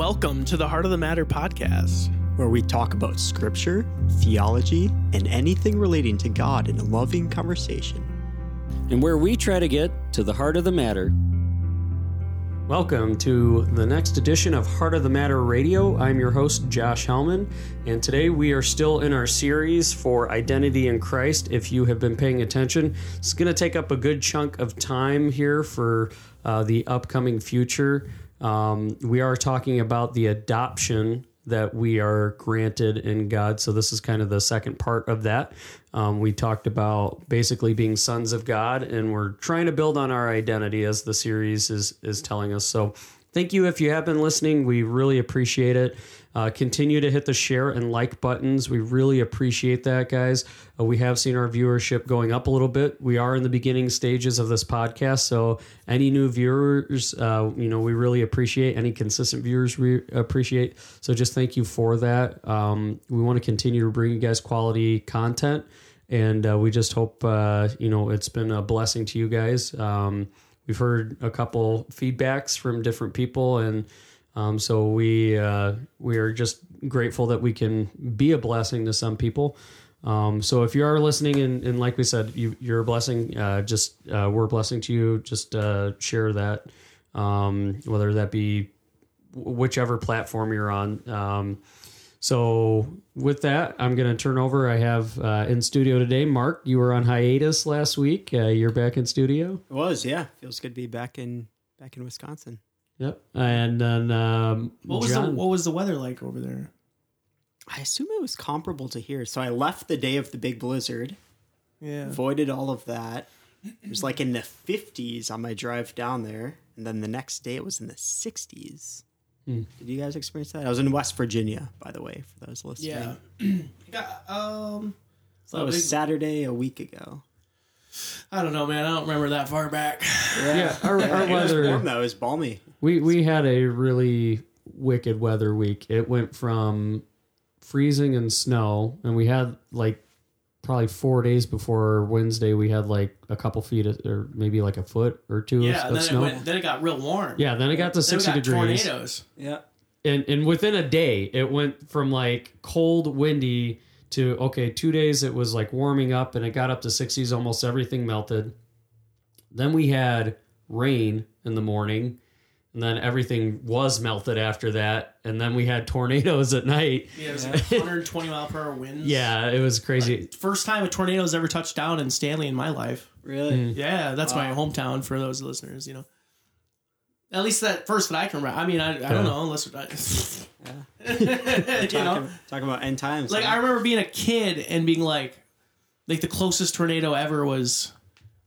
Welcome to the Heart of the Matter podcast. where we talk about scripture, theology, and anything relating to God in a loving conversation. and where we try to get to the heart of the matter. Welcome to the next edition of Heart of the Matter Radio. I'm your host, Josh Hellman, and today we are still in our series for Identity in Christ. If you have been paying attention, it's going to take up a good chunk of time here for uh, the upcoming future. Um, we are talking about the adoption that we are granted in God. So, this is kind of the second part of that. Um, we talked about basically being sons of God, and we're trying to build on our identity as the series is, is telling us. So, thank you if you have been listening. We really appreciate it. Uh, continue to hit the share and like buttons. We really appreciate that, guys. Uh, we have seen our viewership going up a little bit. We are in the beginning stages of this podcast, so any new viewers, uh, you know, we really appreciate. Any consistent viewers, we appreciate. So just thank you for that. Um, we want to continue to bring you guys quality content, and uh, we just hope uh, you know it's been a blessing to you guys. Um, we've heard a couple feedbacks from different people and. Um, so we uh, we are just grateful that we can be a blessing to some people. Um, so if you are listening and, and like we said, you, you're a blessing. Uh, just uh, we're a blessing to you. Just uh, share that, um, whether that be whichever platform you're on. Um, so with that, I'm going to turn over. I have uh, in studio today, Mark. You were on hiatus last week. Uh, you're back in studio. It was, yeah. Feels good to be back in back in Wisconsin. Yep. And then um, What was the what was the weather like over there? I assume it was comparable to here. So I left the day of the big blizzard, Yeah. avoided all of that. It was like in the 50s on my drive down there, and then the next day it was in the 60s. Hmm. Did you guys experience that? I was in West Virginia, by the way, for those listening. Yeah. Got, um So that was Saturday a week ago. I don't know, man. I don't remember that far back. Yeah, our, our It was weather. warm though. It was balmy. We we had a really wicked weather week. It went from freezing and snow, and we had like probably four days before Wednesday. We had like a couple feet of, or maybe like a foot or two Yeah, of, and of then snow. it went then it got real warm. yeah, then it got to Then we sixty got degrees, tornadoes. Yeah. and and within a day, it went from like cold, windy to okay. Two days, it was like warming up, and it got up to sixties. Almost everything melted. Then we had rain in the morning, and then everything was melted after that. And then we had tornadoes at night. Yeah, it was 120 mile per hour winds. Yeah, it was crazy. First time a tornado's ever touched down in Stanley in my life. Really? Hmm. Yeah, that's my hometown for those listeners, you know. At least that first that I can remember. I mean, I, I don't know unless you know. Talking, talking about end times. Like huh? I remember being a kid and being like, like the closest tornado ever was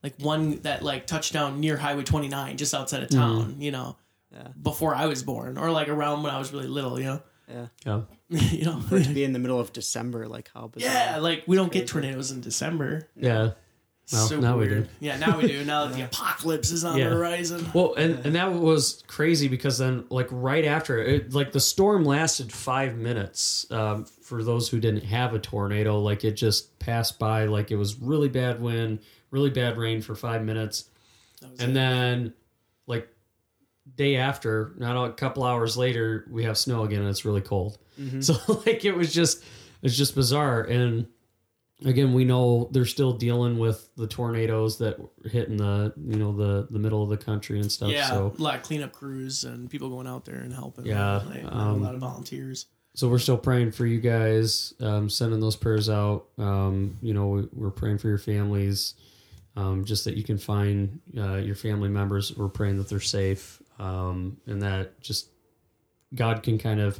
like one that like touched down near Highway 29, just outside of mm-hmm. town. You know, Yeah. before I was born, or like around when I was really little. You know, yeah. Yeah. you know. For it to be in the middle of December, like how bizarre. yeah, like we don't get tornadoes in December. Yeah. Well, so now we do. Yeah, now we do. Now that the apocalypse is on Yeah. the horizon. Well, and, and that was crazy because then, like right after it, like the storm lasted five minutes. Um, for those who didn't have a tornado, like it just passed by, like it was really bad wind, really bad rain for five minutes, and then like day after, not a couple hours later, we have snow again, and it's really cold. So like it was just it's just bizarre and again we know they're still dealing with the tornadoes that hit in the you know the the middle of the country and stuff Yeah, so a lot of cleanup crews and people going out there and helping. Yeah, um, a lot of volunteers. so we're still praying for you guys um, sending those prayers out um, you know we, we're praying for your families um, just that you can find uh, your family members we're praying that they're safe um, and that just god can kind of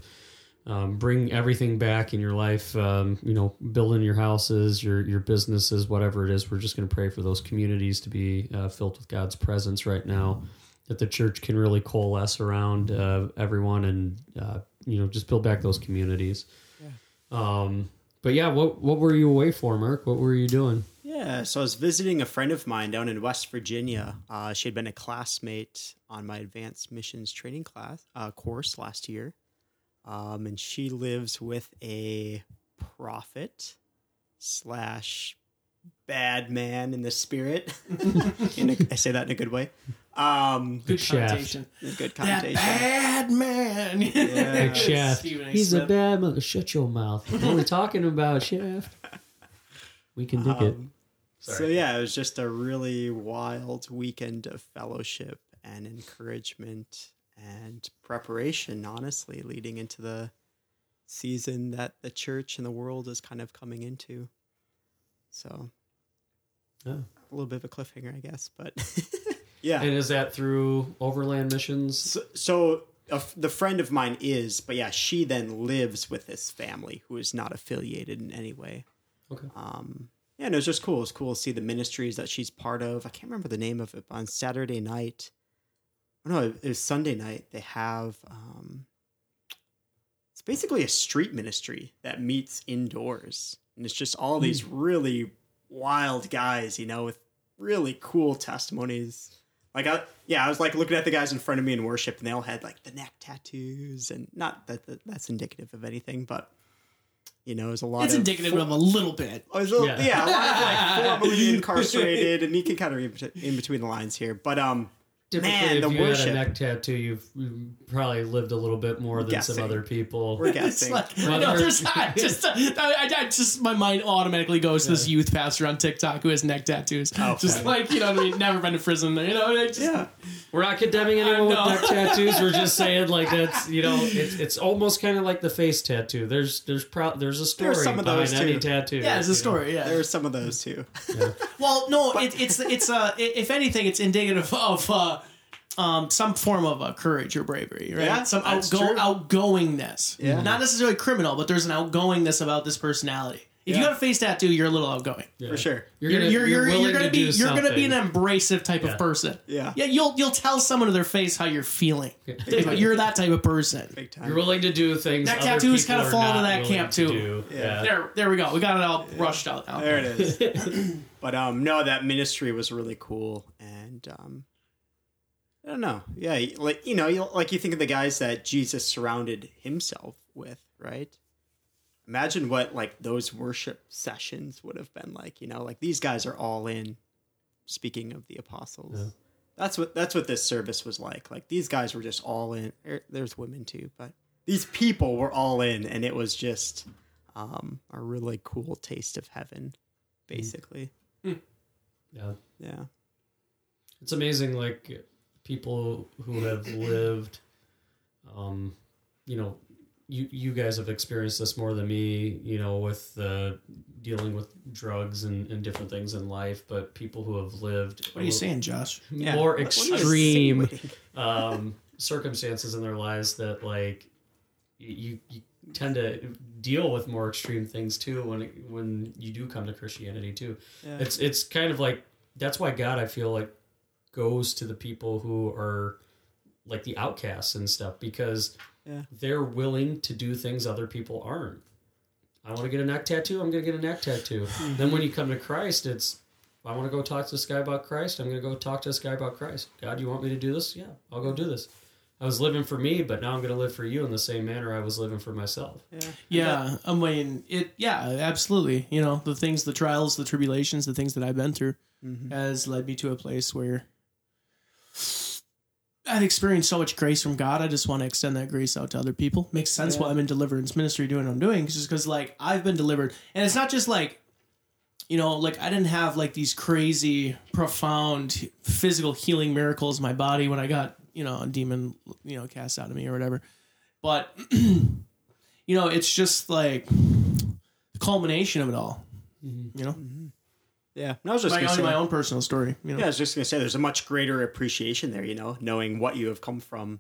um, bring everything back in your life um, you know building your houses your your businesses whatever it is we're just going to pray for those communities to be uh, filled with god's presence right now that the church can really coalesce around uh, everyone and uh, you know just build back those communities. Um, but yeah what what were you away for mark? What were you doing? Yeah, so I was visiting a friend of mine down in West Virginia. Uh, she had been a classmate on my advanced missions training class uh, course last year, um, and she lives with a prophet slash bad man in the spirit. in a, I say that in a good way. Um, Good Shaft. connotation. good That bad man. Yeah. Big Shaft. Stephen A. He's a bad mother. Shut your mouth. What are we talking about, Shaft? We can dig it. Um, so yeah, it was just a really wild weekend of fellowship and encouragement and preparation, honestly, leading into the season that the church and the world is kind of coming into. So Yeah. a little bit of a cliffhanger, I guess, but yeah. And is that through Overland Missions? So, so a f the friend of mine is, but yeah, she then lives with this family who is not affiliated in any way. Okay. Um, yeah, and it was just cool. It was cool to see the ministries that she's part of. I can't remember the name of it, but on Saturday night, no, it was Sunday night. They have um, it's basically a street ministry that meets indoors, and it's just all these really wild guys, you know, with really cool testimonies. Like, I, yeah, I was like looking at the guys in front of me in worship, and they all had like the neck tattoos, and not that, that that's indicative of anything, but you know, it was a lot. It's of indicative of a little bit. A little, Yeah. yeah. a lot of like formerly incarcerated, and you can kind of read in between the lines here. But um, Typically, man, if the you had a neck tattoo, you've, you've probably lived a little bit more than Guessing. some other people. We're guessing. like, no, there's- there's not, just, I, I, I just, my mind automatically goes to this youth pastor on TikTok who has neck tattoos. Okay. Just like, you know what I mean? Never been to prison. You know, it just, yeah, We're not condemning anyone with neck tattoos. We're just saying like that's you know it's, it's almost kind of like the face tattoo. There's there's pro- there's a story some of behind those, any too. tattoo. Yeah, it's a you know? story. Yeah. there were some of those too. Well, no, it, it's it's uh, if anything, it's indicative of uh, um, some form of uh, courage or bravery, right? Yeah, some that's outgo- outgoingness. Yeah. Not necessarily criminal, but there's an outgoingness about this personality. If you Yeah. got a face tattoo, you're a little outgoing. Yeah. For sure. You're You're gonna you're you're, willing you're gonna to be do you're gonna be an something. abrasive type Yeah. of person. Yeah. Yeah, you'll you'll tell someone to their face how you're feeling. you're that type of person. Big time. You're willing to do things. That other tattoos kinda are fall into that camp, too. do. Yeah. Yeah. There, there we go. We got it all brushed out now. There it is. but um, no, that ministry was really cool, and um, I don't know. Yeah, like you know, you like you think of the guys that Jesus surrounded himself with, right? Imagine what like those worship sessions would have been like. You know, like these guys are all in. Speaking of the apostles, Yeah. that's what that's what this service was like. Like these guys were just all in. Er, There's women too, but these people were all in, and it was just um, a really cool taste of heaven, basically. Yeah. Yeah. It's amazing, like people who have lived. Um, you know, you you guys have experienced this more than me. You know, with the dealing with drugs and, and different things in life, but people who have lived What are you saying, Josh? Yeah. more What- what are you extreme um, circumstances in their lives that like you, you tend to deal with more extreme things too when it, when you do come to Christianity too. Yeah. It's it's kind of like that's why God I feel like goes to the people who are like the outcasts and stuff because Yeah. they're willing to do things other people aren't. I want to get a neck tattoo. I'm going to get a neck tattoo. Hmm. Then when you come to Christ, it's I want to go talk to this guy about Christ. I'm going to go talk to this guy about Christ. God, you want me to do this? Yeah, I'll go do this. I was living for me, but now I'm going to live for you in the same manner I was living for myself. Yeah. Yeah, I mean it. Yeah, absolutely. You know, the things, the trials, the tribulations, the things that I've been through mm-hmm. has led me to a place where I've experienced so much grace from God. I just want to extend that grace out to other people. Makes sense why I'm in deliverance ministry doing what I'm doing, just because like I've been delivered, and it's not just like. You know, like I didn't have like these crazy, profound physical healing miracles in my body when I got, you know, a demon, you know, cast out of me or whatever. But you know, it's just like the culmination of it all. Mm-hmm. You know, mm-hmm. Yeah. And I was just my gonna own, say, my own personal story. You know, yeah, I was just gonna say there's a much greater appreciation there, you know, knowing what you have come from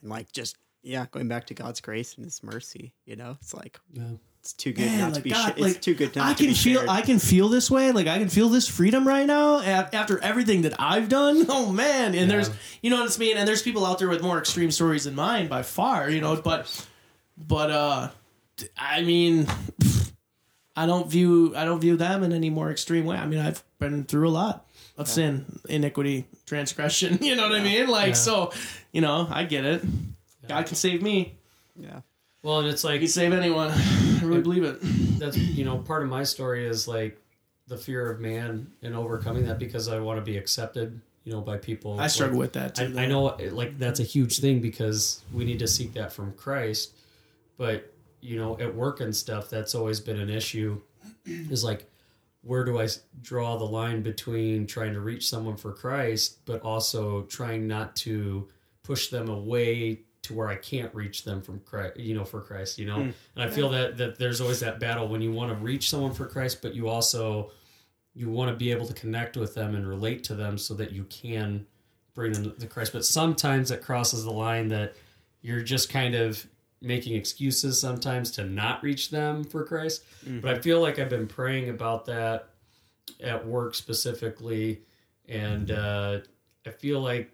and like just yeah, going back to God's grace and his mercy, you know? It's like Yeah. it's too good Man, not to be God, sh- like, it's too good not I to can be feel shared. I can feel this way. Like I can feel this freedom right now after everything that I've done. Oh man! And there's you know what I mean. And there's people out there with more extreme stories than mine by far. You know, but but uh, I mean, I don't view I don't view them in any more extreme way. I mean, I've been through a lot of sin, iniquity, transgression. You know what I mean? Like Yeah. so, you know, I get it. God can save me. yeah. Well, and it's like He can save anyone. I really believe it. that's you know part of my story is like the fear of man and overcoming that because I want to be accepted you know, by people. I struggle like- with that too. I, I know like that's a huge thing because we need to seek that from Christ. But you know, at work and stuff, that's always been an issue. Is like, where do I draw the line between trying to reach someone for Christ, but also trying not to push them away to where I can't reach them from Christ, you know, for Christ, you know. Hmm. And I feel that that there's always that battle when you want to reach someone for Christ, but you also you want to be able to connect with them and relate to them so that you can bring them to Christ. But sometimes it crosses the line that you're just kind of making excuses sometimes to not reach them for Christ. But I feel like I've been praying about that at work specifically, and uh, I feel like,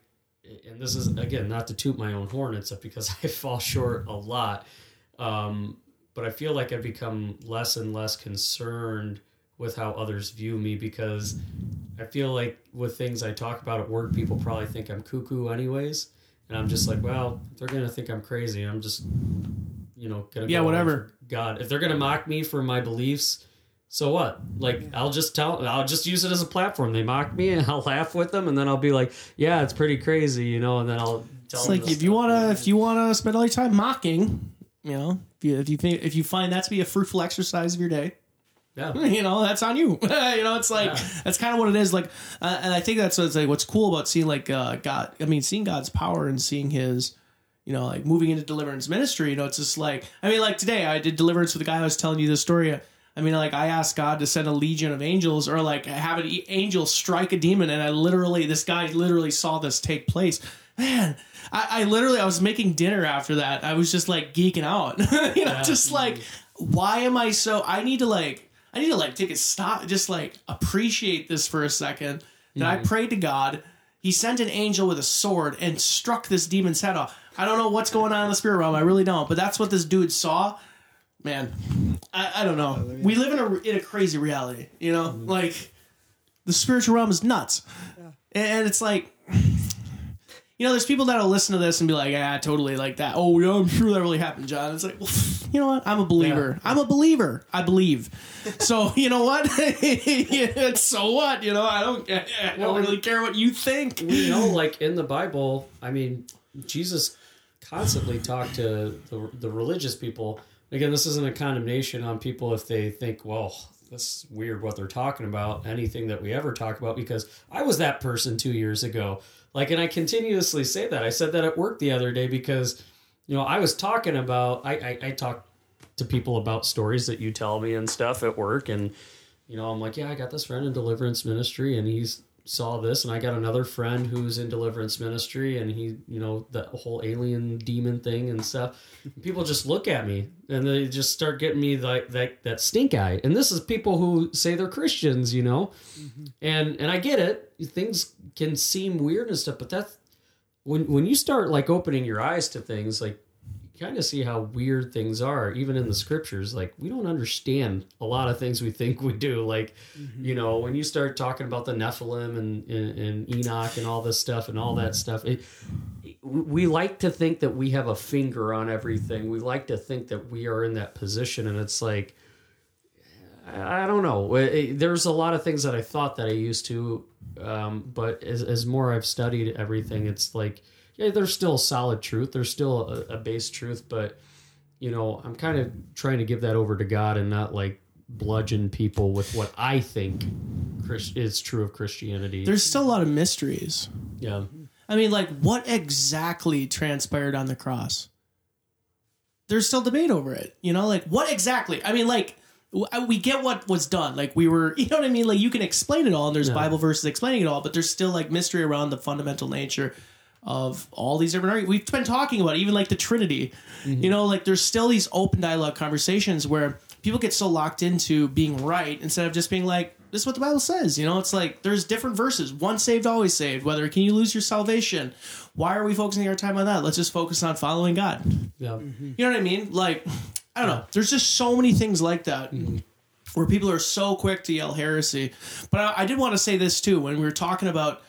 and this is again not to toot my own horn stuff because I fall short a lot. Um, but I feel like I've become less and less concerned with how others view me because I feel like with things I talk about at work, people probably think I'm cuckoo anyways. And I'm just like, well, they're going to think I'm crazy. I'm just, you know, going to Yeah, go whatever. God. If they're going to mock me for my beliefs, so what? Like, I'll just tell, I'll just use it as a platform. They mock me and I'll laugh with them. And then I'll be like, yeah, it's pretty crazy, you know, and then I'll tell It's them like if you wanna if you wanna spend all your time mocking, you know, if you if you think if you find that to be a fruitful exercise of your day, yeah. you know, that's on you. you know, it's like Yeah. that's kind of what it is. Like, uh, and I think that's what's like what's cool about seeing like uh, God. I mean, seeing God's power and seeing His, you know, like moving into deliverance ministry. You know, it's just like I mean, like today I did deliverance with the guy I was telling you the story. I mean, like I asked God to send a legion of angels, or like have an angel strike a demon, and I literally, this guy literally saw this take place. Man, I, I literally, I was making dinner after that. I was just like geeking out, you know, just like, why am I so? I need to like, I need to like take a stop, just like appreciate this for a second. That I mm-hmm. prayed to God. He sent an angel with a sword and struck this demon's head off. I don't know what's going on in the spirit realm. I really don't. But that's what this dude saw. Man, I, I don't know. We live in a in a crazy reality. You know, like the spiritual realm is nuts, and it's like. You know, there's people that'll listen to this and be like, "Yeah, totally like that." Oh, yeah, I'm sure that really happened, John. It's like, well, you know what? I'm a believer. I'm a believer. I believe. So you know what? So what? You know, I don't. I don't really care what you think. we know like in the bible i mean jesus constantly talked to the, the religious people again this isn't a condemnation on people if they think well that's weird what they're talking about anything that we ever talk about because i was that person two years ago like and i continuously say that. I said that at work the other day because you know i was talking about i i, I talk to people about stories that you tell me and stuff at work. And you know, I'm like, yeah, I got this friend in deliverance ministry and he's saw this and I got another friend who's in deliverance ministry and he, you know, the whole alien demon thing and stuff. People just look at me and they just start getting me like that that stink eye. And this is people who say they're Christians, you know. Mm-hmm. And and I get it. Things can seem weird and stuff, but that's when when you start like opening your eyes to things like kind of see how weird things are even in the mm-hmm. scriptures like we don't understand a lot of things we think we do like mm-hmm. you know when you start talking about the nephilim and, and, and enoch and all this stuff and all that mm-hmm. stuff it, we like to think that we have a finger on everything. We like to think that we are in that position and it's like I don't know. There's a lot of things that I thought that I used to, um, but as, as more I've studied everything, it's like, yeah, there's still solid truth. There's still a, a base truth, but you know, I'm kind of trying to give that over to God and not like bludgeon people with what I think Chris, is true of Christianity. There's still a lot of mysteries. yeah, I mean, like, what exactly transpired on the cross? There's still debate over it. You know, like, what exactly? I mean, like, we get what was done. Like, we were, you know what I mean? Like, you can explain it all, and there's Yeah. Bible verses explaining it all, but there's still, like, mystery around the fundamental nature of all these different arguments. We've been talking about it, even, like, the Trinity. You mm-hmm. know, like, there's still these open dialogue conversations where people get so locked into being right instead of just being like, this is what the Bible says. You know, it's like there's different verses. Once saved, always saved. Whether can you lose your salvation? Why are we focusing our time on that? Let's just focus on following God. yeah, mm-hmm. You know what I mean? Like, I don't know. There's just so many things like that mm-hmm. where people are so quick to yell heresy. But I, I did want to say this too when we were talking about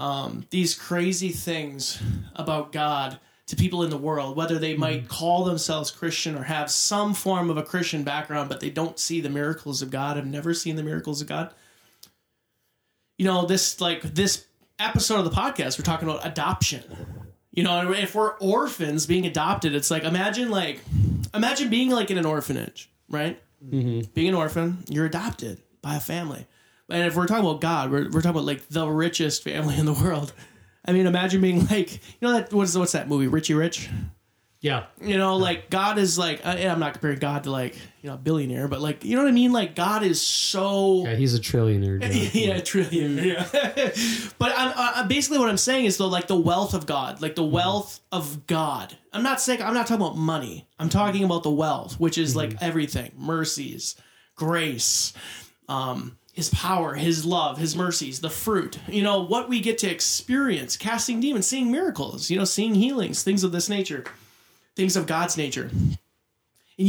um, these crazy things about God to people in the world, whether they might call themselves Christian or have some form of a Christian background, but they don't see the miracles of God, have never seen the miracles of God. You know, this like this episode of the podcast, we're talking about adoption. You know, if we're orphans being adopted, it's like imagine like imagine being like in an orphanage, right? Mm-hmm. Being an orphan, you're adopted by a family. And if we're talking about God, we're, we're talking about like the richest family in the world. I mean, imagine being like, you know, that what's what's that movie, Richie Rich? Yeah. You know, like God is like, uh, I'm not comparing God to like, you know, a billionaire, but like, you know what I mean? Like God is so Yeah, he's a trillionaire. Yeah, trillion. Yeah. but I'm, uh, basically what I'm saying is though, like the wealth of God, like the wealth of God. I'm not saying I'm not talking about money. I'm talking about the wealth, which is like everything: mercies, grace, um, His power, His love, His mercies, the fruit. You know what we get to experience: casting demons, seeing miracles. You know, seeing healings, things of this nature, things of God's nature. And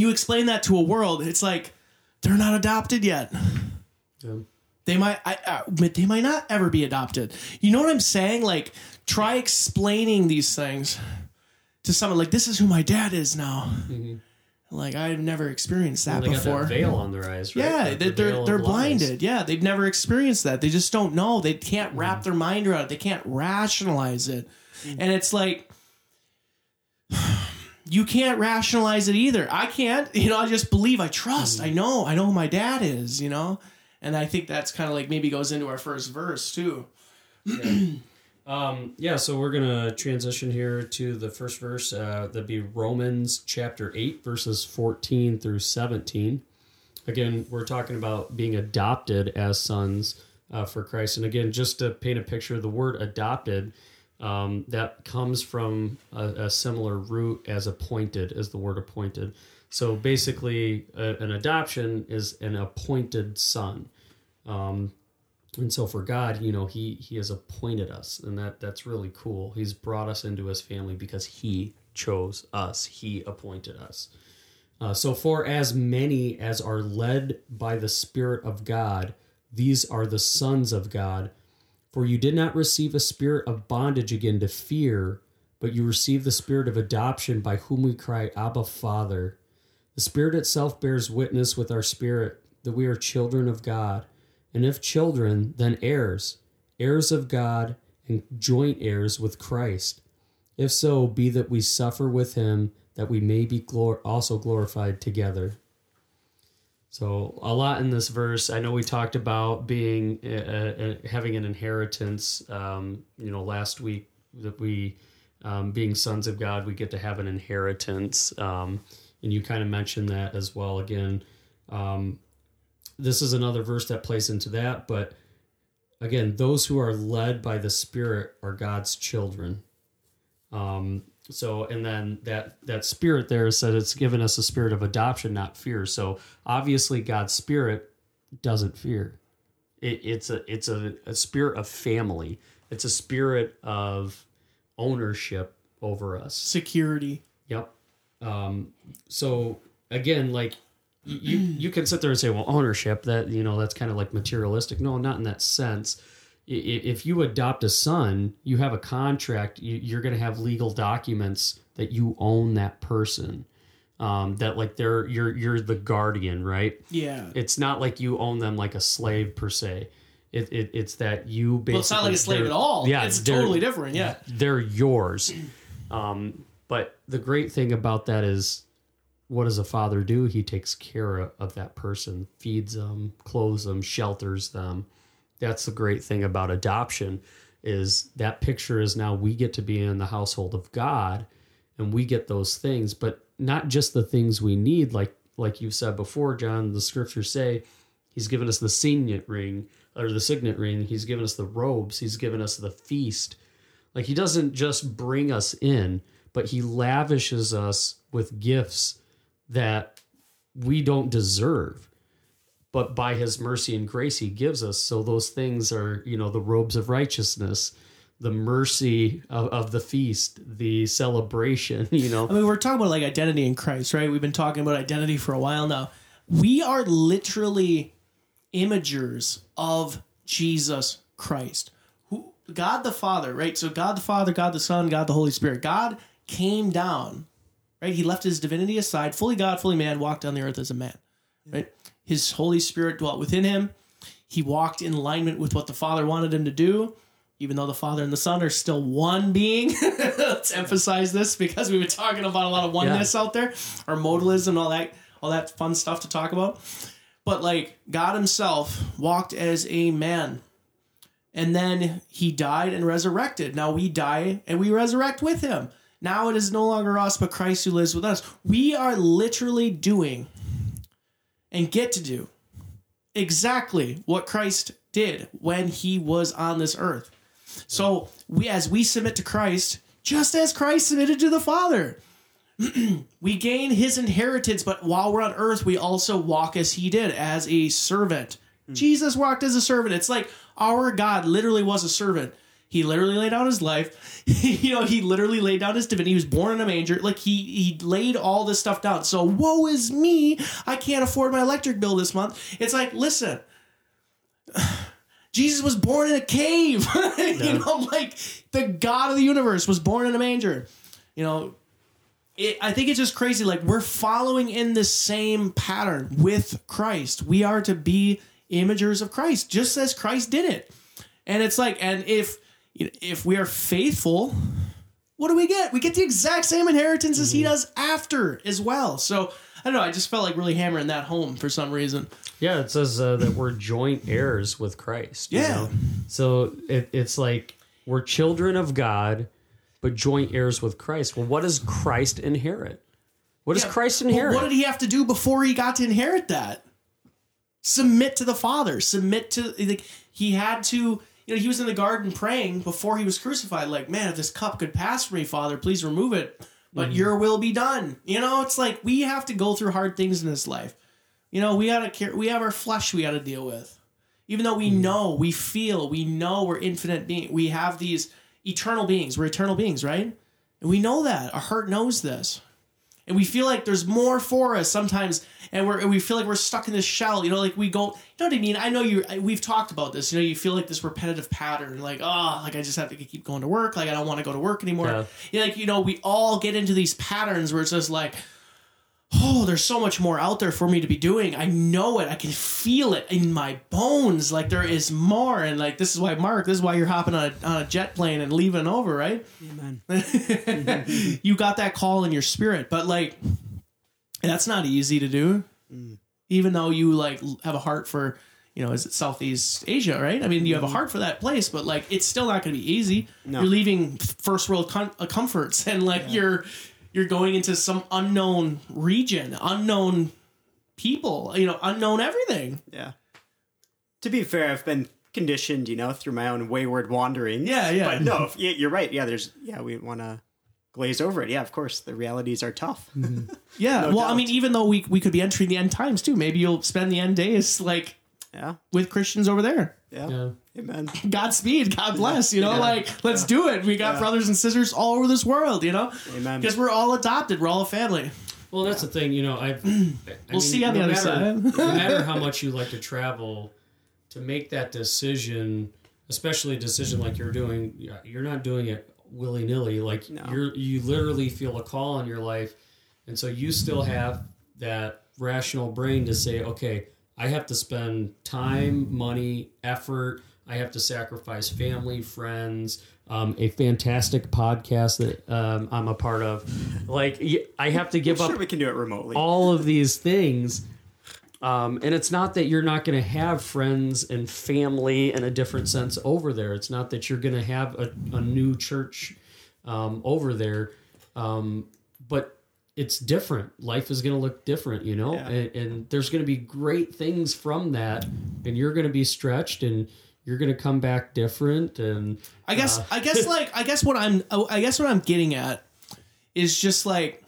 you explain that to a world, it's like they're not adopted yet. Yeah. They might, I, I, they might not ever be adopted. You know what I'm saying? Like, try explaining these things to someone. Like, this is who my dad is now. Mm-hmm. Like, I've never experienced that They got before. that veil on their eyes, right? Yeah, The- they- the they're they're blinded. Yeah, they've never experienced that. They just don't know. They can't Mm-hmm. wrap their mind around it. They can't rationalize it. Mm. And it's like you can't rationalize it either. I can't. You know, I just believe. I trust. Mm. I know. I know who my dad is. You know, and I think that's kind of like maybe goes into our first verse too. Um, yeah, so we're gonna transition here to the first verse. Uh, that'd be Romans chapter eight, verses fourteen through seventeen. Again, we're talking about being adopted as sons uh, for Christ, and again, just to paint a picture, the word adopted um, that comes from a, a similar root as appointed, as the word appointed. So basically, a, an adoption is an appointed son. Um, and so for God, you know, he he has appointed us, and that that's really cool. He's brought us into his family because he chose us. He appointed us. Uh, so for as many as are led by the Spirit of God, these are the sons of God. For you did not receive a spirit of bondage again to fear, but you received the spirit of adoption by whom we cry, Abba, Father. The Spirit itself bears witness with our spirit that we are children of God. And if children, then heirs, heirs of God, and joint heirs with Christ. If so, be that we suffer with him, that we may be glor- also glorified together. So, a lot in this verse. I know we talked about being uh, uh, having an inheritance. Um, you know, last week that we, um, being sons of God, we get to have an inheritance. Um, and you kind of mentioned that as well. Again, um, this is another verse that plays into that. But again, those who are led by the Spirit are God's children. Um, so, and then that that spirit there said it's given us a spirit of adoption, not fear. So, obviously, God's spirit doesn't fear. It, it's a it's a, a spirit of family. It's a spirit of ownership over us. Security. Yep. Um, so again, like you you can sit there and say, well, ownership that you know that's kind of like materialistic. No, not in that sense. If you adopt a son, you have a contract. you- You're going to have legal documents that you own that person. Um, that like they're you're you're the guardian, right? Yeah. It's not like you own them like a slave per se. It, it it's that you basically well, it's not like a slave at all. Yeah, it's totally different. Yeah. they're yours. Um, but the great thing about that is, what does a father do? He takes care of, that person, feeds them, clothes them, shelters them. That's the great thing about adoption is that picture is now we get to be in the household of God and we get those things, but not just the things we need, like like you said before, John, the scriptures say he's given us the signet ring or the signet ring, he's given us the robes, he's given us the feast. Like he doesn't just bring us in, but he lavishes us with gifts that we don't deserve. But by his mercy and grace, he gives us. So those things are, you know, the robes of righteousness, the mercy of, of the feast, the celebration, you know. I mean, we're talking about like identity in Christ, right? We've been talking about identity for a while now. We are literally imagers of Jesus Christ, who God the Father, right? So God the Father, God the Son, God the Holy Spirit. God came down, right? He left his divinity aside, fully God, fully man, walked on the earth as a man, right? His Holy Spirit dwelt within him. He walked in alignment with what the Father wanted him to do. even though the Father and the Son are still one being. Let's emphasize this because we've been talking about a lot of oneness out there, or modalism, all that, all that fun stuff to talk about. But like God Himself walked as a man, and then He died and resurrected. Now we die and we resurrect with Him. Now it is no longer us, but Christ who lives with us. We are literally doing and get to do exactly what Christ did when he was on this earth. So we as we submit to Christ, just as Christ submitted to the Father, we gain his inheritance, but while we're on earth, we also walk as he did, as a servant. Hmm. Jesus walked as a servant. It's like our God literally was a servant. He literally laid down his life. you know, he literally laid down his divinity. He was born in a manger. Like he he laid all this stuff down. So woe is me. I can't afford my electric bill this month. It's like, listen, Jesus was born in a cave. you know, like the God of the universe was born in a manger. You know, it, I think it's just crazy. Like we're following in the same pattern with Christ. We are to be imagers of Christ, just as Christ did it. And it's like, and if you know, if we are faithful, what do we get? We get the exact same inheritance as he does after as well. So I don't know. I just felt like really hammering that home for some reason. Yeah, it says uh, that we're joint heirs with Christ. you Yeah. know? So it, it's like we're children of God, but joint heirs with Christ. Well, what does Christ inherit? What does Yeah, Christ well, inherit? what did he have to do before he got to inherit that? Submit to the Father. Submit to like he had to. You know, he was in the garden praying before he was crucified. Like, man, if this cup could pass for me, Father, please remove it. But Mm-hmm. Your will be done. You know, it's like we have to go through hard things in this life. You know, we gotta care. We have our flesh we gotta deal with. Even though we Mm-hmm. know, we feel, we know we're infinite being. We have these eternal beings. We're eternal beings, right? And we know that. Our heart knows this and we feel like there's more for us sometimes and we're and we feel like we're stuck in this shell you know like we go you know what i mean i know you we've talked about this you know you feel like this repetitive pattern like oh like i just have to keep going to work like i don't want to go to work anymore Yeah. yeah. like you know we all get into these patterns where it's just like oh there's so much more out there for me to be doing. I know it. I can feel it in my bones. Like there is more. And like this is why mark this is why you're hopping on a, on a jet plane and leaving over right? Amen. you got that call in your spirit. But like that's not easy to do. Even though you like have a heart for you know is it southeast asia right? I mean you have a heart for that place but like it's still not going to be easy. No. you're leaving first world com- uh, comforts and like you're you're going into some unknown region unknown people you know unknown everything Yeah. To be fair, I've been conditioned, you know, through my own wayward wandering. Yeah, yeah. But no, if- yeah, you're right. Yeah, there's yeah, we want to glaze over it. Yeah, of course, the realities are tough. yeah No well i mean even though we, we could be entering the end times too maybe you'll spend the end days like Yeah. with christians over there Yeah. Yeah. Amen. Godspeed, God bless, you know, Yeah. like let's do it. We got Yeah. brothers and sisters all over this world, you know, Amen. because we're all adopted, we're all a family. Well, that's the thing. You know, I've. I We'll see you on the no other matter, side. no matter how much you like to travel, to make that decision, especially a decision like you're doing, you're not doing it willy nilly. Like No. you're, you literally feel a call in your life, and so you still have that rational brain to say, okay, I have to spend time, money, effort. I have to sacrifice family, friends, um, a fantastic podcast that um, I'm a part of. Like I have to give Sure, up we can do it remotely. all of these things. Um, and it's not that you're not going to have friends and family in a different sense over there. It's not that you're going to have a, a new church um, over there. Um, but it's different. Life is going to look different, you know? Yeah. And, and there's going to be great things from that. And you're going to be stretched and you're going to come back different. And I guess, uh, I guess, like, I guess what I'm, oh, I guess what I'm getting at is just like,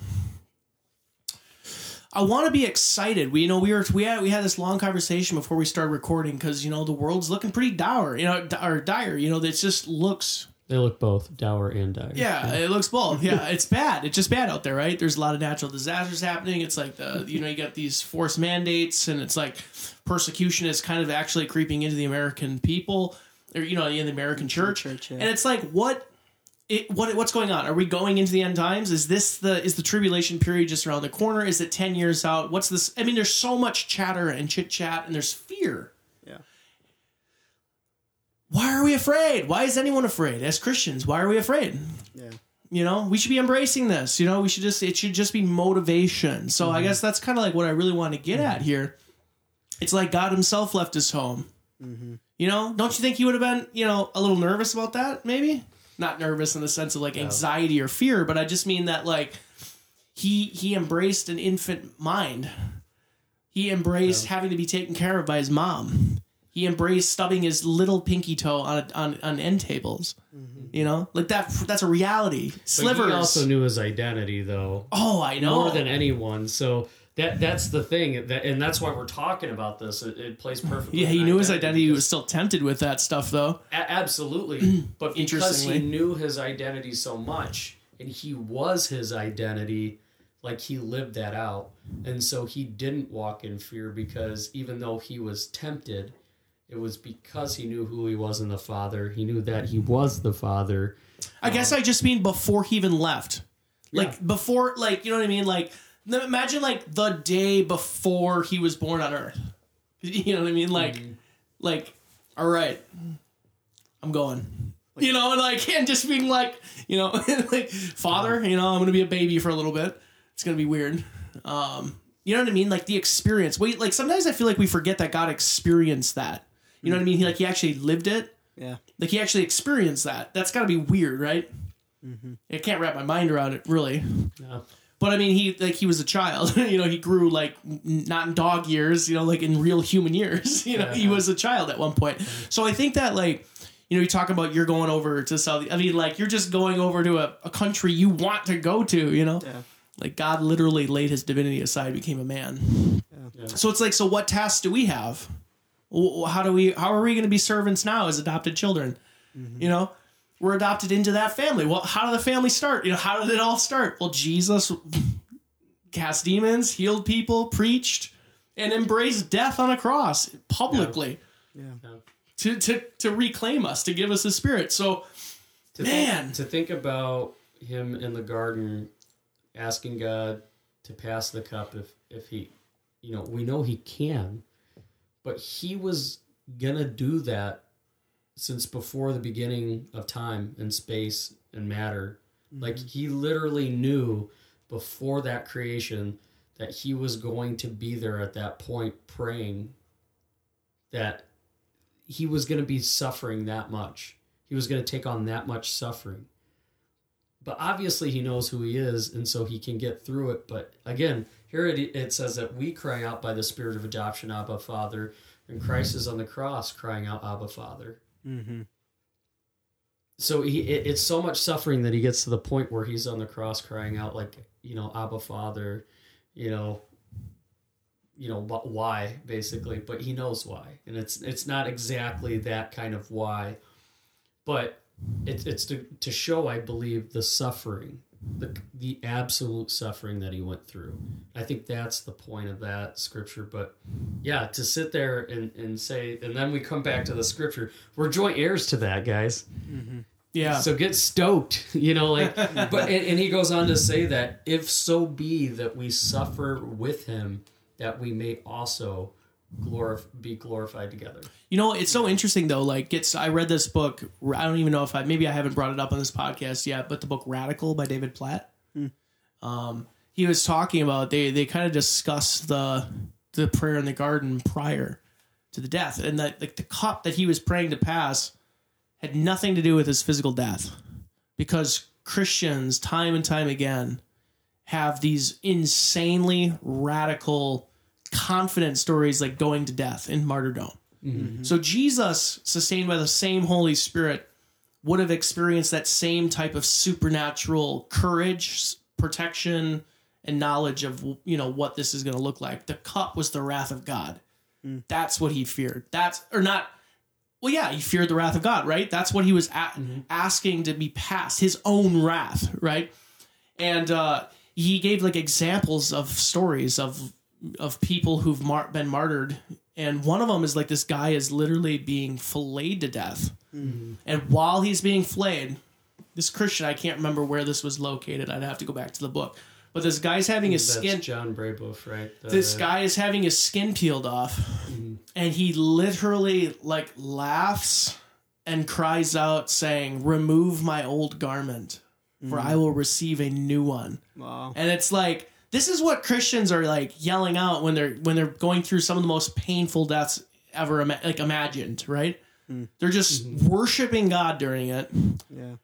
I want to be excited. We, you know, we were, we had, we had this long conversation before we started recording because you know the world's looking pretty dour, you know, or dire. You know, it just looks they look both dour and dire. Yeah, it looks both. Yeah, it's bad. It's just bad out there, right? There's a lot of natural disasters happening. It's like the you know you got these forced mandates, and it's like persecution is kind of actually creeping into the American people, or you know, in the American church. church, yeah. And it's like what. It, what what's going on? Are we going into the end times? Is this the is the tribulation period just around the corner? Is it ten years out? What's this? I mean, there's so much chatter and chit chat, and there's fear. Why are we afraid? Why is anyone afraid? As Christians, why are we afraid? Yeah. You know, we should be embracing this. You know, we should just it should just be motivation. So I mm-hmm. guess that's kind of like what I really want to get at mm-hmm. here. It's like God Himself left His home. Mm-hmm. You know, don't you think He would have been, you know, a little nervous about that? Maybe not nervous in the sense of like anxiety or fear, but I just mean that like he he embraced an infant mind. He embraced having to be taken care of by his mom. He embraced stubbing his little pinky toe on on, on end tables. Mm-hmm. You know, like that. That's a reality. But Slivers. he also knew his identity, though, oh, I know. more than anyone. So that that's the thing, that, and that's why we're talking about this. It, it plays perfectly. yeah, he in knew his identity. He was still tempted with that stuff, though. A- absolutely, but because he knew his identity so much, and he was his identity, like he lived that out, and so he didn't walk in fear because even though he was tempted, it was because he knew who he was in the Father. He knew that he was the Father. I guess I just mean before he even left. Like before, like you know what I mean. Like imagine like the day before he was born on Earth. You know what I mean? Like, like, all right, I'm going. you know, and like, and just being like, you know, like, father, you know, I'm gonna be a baby for a little bit. It's gonna be weird. Um, you know what I mean? Like the experience. Wait, like sometimes I feel like we forget that God experienced that. You know what I mean? He like he actually lived it. Yeah. Like he actually experienced that. That's got to be weird, right? Mm-hmm. I can't wrap my mind around it really. Yeah. But I mean, he like he was a child. you know, he grew like n- not in dog years. You know, like in real human years. You know, he was a child at one point. So I think that like. You know, you talk about you're going over to Saudi. I mean, like you're just going over to a, a country you want to go to. You know, Yeah. like God literally laid his divinity aside, became a man. Yeah. So it's like, so what tasks do we have? Wh- How do we? How are we going to be servants now as adopted children? Mm-hmm. You know, we're adopted into that family. Well, how did the family start? You know, how did it all start? Well, Jesus cast demons, healed people, preached, and embraced death on a cross publicly Yeah. to to to reclaim us, to give us His Spirit. So, to Man. think, to think about him in the garden asking God to pass the cup if if he you know we know he can but he was gonna do that since before the beginning of time and space and matter mm-hmm. like he literally knew before that creation that he was going to be there at that point praying that he was going to be suffering that much. He was going to take on that much suffering. But obviously, he knows who he is, and so he can get through it. But again, here it, it says that we cry out by the Spirit of adoption, Abba, Father, and Christ is on the cross crying out, Abba, Father. Mm-hmm. So he, it, it's so much suffering that he gets to the point where he's on the cross crying out, like, you know, Abba, Father, you know, you know wh- why basically but he knows why and it's it's not exactly that kind of why but it's it's to, to show i believe the suffering the the absolute suffering that he went through. I think that's the point of that scripture but yeah to sit there and and say and then we come back to the scripture. We're joint heirs to that guys. Mm-hmm. Yeah, so get stoked, you know, like, but, and, and he goes on to say that if so be that we suffer with him, that we may also glorif- be glorified together. You know, it's so interesting though. Like, it's I read this book. I don't even know if I maybe I haven't brought it up on this podcast yet, but the book Radical by David Platt. Um, he was talking about they they kind of discussed the the prayer in the garden prior to the death, and that like the cup that he was praying to pass had nothing to do with his physical death, because Christians time and time again have these insanely radical, confident stories like going to death in martyrdom. Mm-hmm. So Jesus, sustained by the same Holy Spirit, would have experienced that same type of supernatural courage, protection, and knowledge of you know what this is going to look like. The cup was the wrath of God. Mm. That's what he feared. That's or not. Well, yeah, he feared the wrath of God, right? That's what he was a- mm-hmm. asking to be passed, his own wrath, right? And uh, he gave like examples of stories of of people who've mar- been martyred, and one of them is like this guy is literally being filleted to death, mm-hmm. and while he's being flayed, this Christian I can't remember where this was located. I'd have to go back to the book, but this guy's having his That's skin John Braboff, right? The- this guy is having his skin peeled off mm-hmm. and he literally like laughs and cries out, saying, Remove my old garment, for I mm-hmm. will receive a new one. Wow. And it's like this is what Christians are like yelling out when they're when they're going through some of the most painful deaths ever ima- like imagined, right? Hmm. They're just mm-hmm. worshiping God during it. Yeah.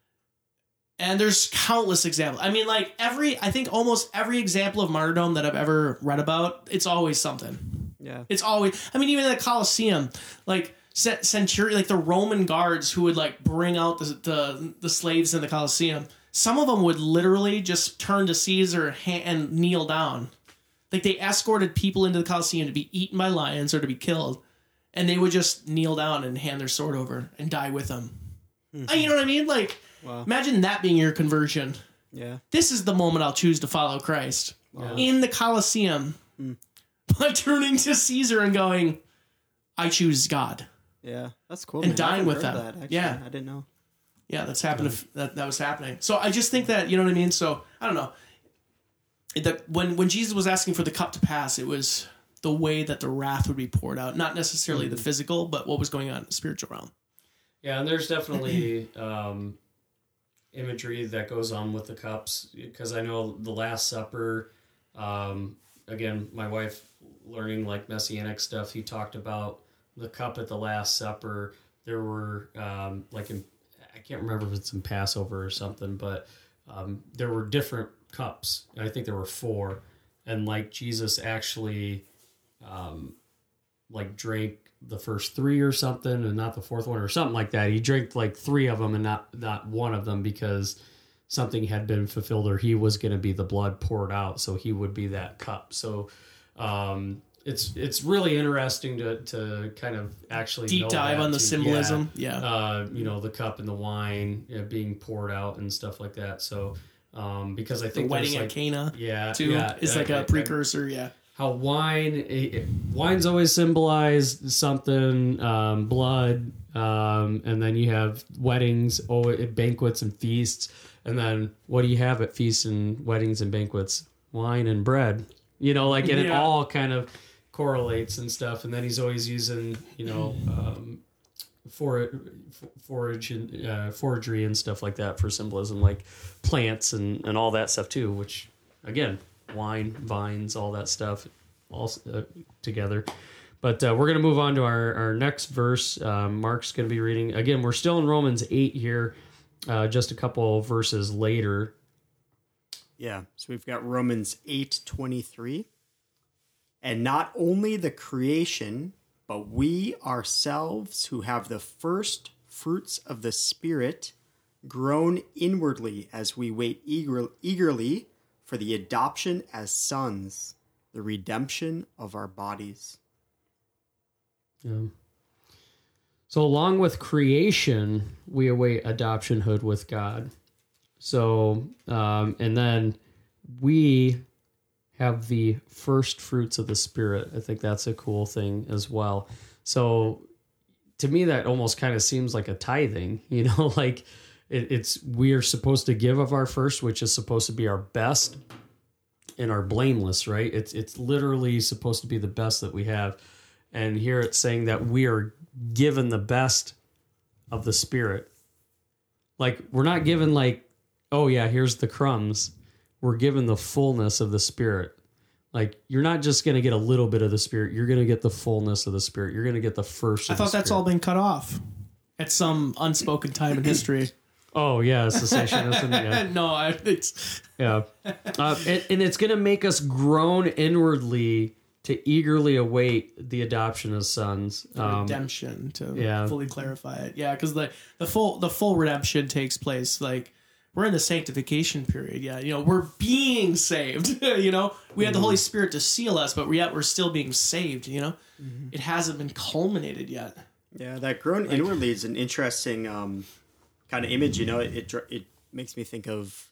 And there's countless examples. I mean, like every, I think almost every example of martyrdom that I've ever read about, it's always something. Yeah. It's always, I mean, even in the Colosseum, like cent- centurion, like the Roman guards who would like bring out the, the, the slaves in the Colosseum, some of them would literally just turn to Caesar and kneel down. Like they escorted people into the Colosseum to be eaten by lions or to be killed. And they would just kneel down and hand their sword over and die with them. Uh, You know what I mean? Like, Wow. imagine that being your conversion Yeah. this is the moment I'll choose to follow Christ in the Colosseum by turning to Caesar and going, I choose God. Yeah. That's cool. And man. Dying with heard that. actually. Yeah. I didn't know. Yeah, that's happened. That that was happening. So I just think that you know what I mean. So I don't know that when when Jesus was asking for the cup to pass, it was the way that the wrath would be poured out, not necessarily the physical, but what was going on in the spiritual realm. Yeah, and there's definitely um, imagery that goes on with the cups because I know the Last Supper. Um, again, my wife learning like messianic stuff. He talked about the cup at the Last Supper. There were um, like can't remember if it's in Passover or something, but um, there were different cups. I think there were four, and like Jesus actually um, like drank the first three or something and not the fourth one or something like that. He drank like three of them and not not one of them because something had been fulfilled or he was going to be the blood poured out so he would be that cup. So um it's it's really interesting to to kind of actually Deep dive on the too. symbolism. Yeah. Uh, you know, the cup and the wine you know, being poured out and stuff like that. So um because I think the wedding there's, at Cana yeah, too yeah, is like a precursor. Yeah. how wine it, it- wine's always symbolized something um, blood um, and then you have weddings oh banquets and feasts and then what do you have at feasts and weddings and banquets wine and bread you know like and it all kind of correlates and stuff and then he's always using you know um, for forage and uh, forgery and stuff like that for symbolism like plants and and all that stuff too which again wine vines all that stuff all uh, together but uh, we're going to move on to our, our next verse um, mark's going to be reading again we're still in romans 8 here uh, just a couple verses later Yeah. So we've got Romans 8 23. And not only the creation, but we ourselves who have the first fruits of the Spirit groan inwardly as we wait eager, eagerly for the adoption as sons, the redemption of our bodies. Yeah. So, along with creation, we await adoptionhood with God. So, um, and then we have the first fruits of the Spirit. I think that's a cool thing as well. So, to me, that almost kind of seems like a tithing, you know, like it, it's we are supposed to give of our first, which is supposed to be our best and our blameless, right? It's it's literally supposed to be the best that we have. And here it's saying that we are given the best of the spirit. Like we're not given like, oh yeah, here's the crumbs. We're given the fullness of the spirit. Like you're not just going to get a little bit of the spirit, you're going to get the fullness of the spirit. You're going to get the first I thought that's Spirit. all been cut off at some unspoken time in history. Oh yeah, cessationism. yeah. no, I, it's Yeah. Uh, and, and it's going to make us groan inwardly to eagerly await the adoption as sons. Um, redemption to yeah. fully clarify it. Yeah, because the the full the full redemption takes place like we're in the sanctification period. Yeah, you know we're being saved. you know we the Mm-hmm. Holy Spirit to seal us, but yet we're still being saved. You know, Mm-hmm. it hasn't been culminated yet. Yeah, that grown inwardly is an interesting um, kind of image. You know, it, it it makes me think of.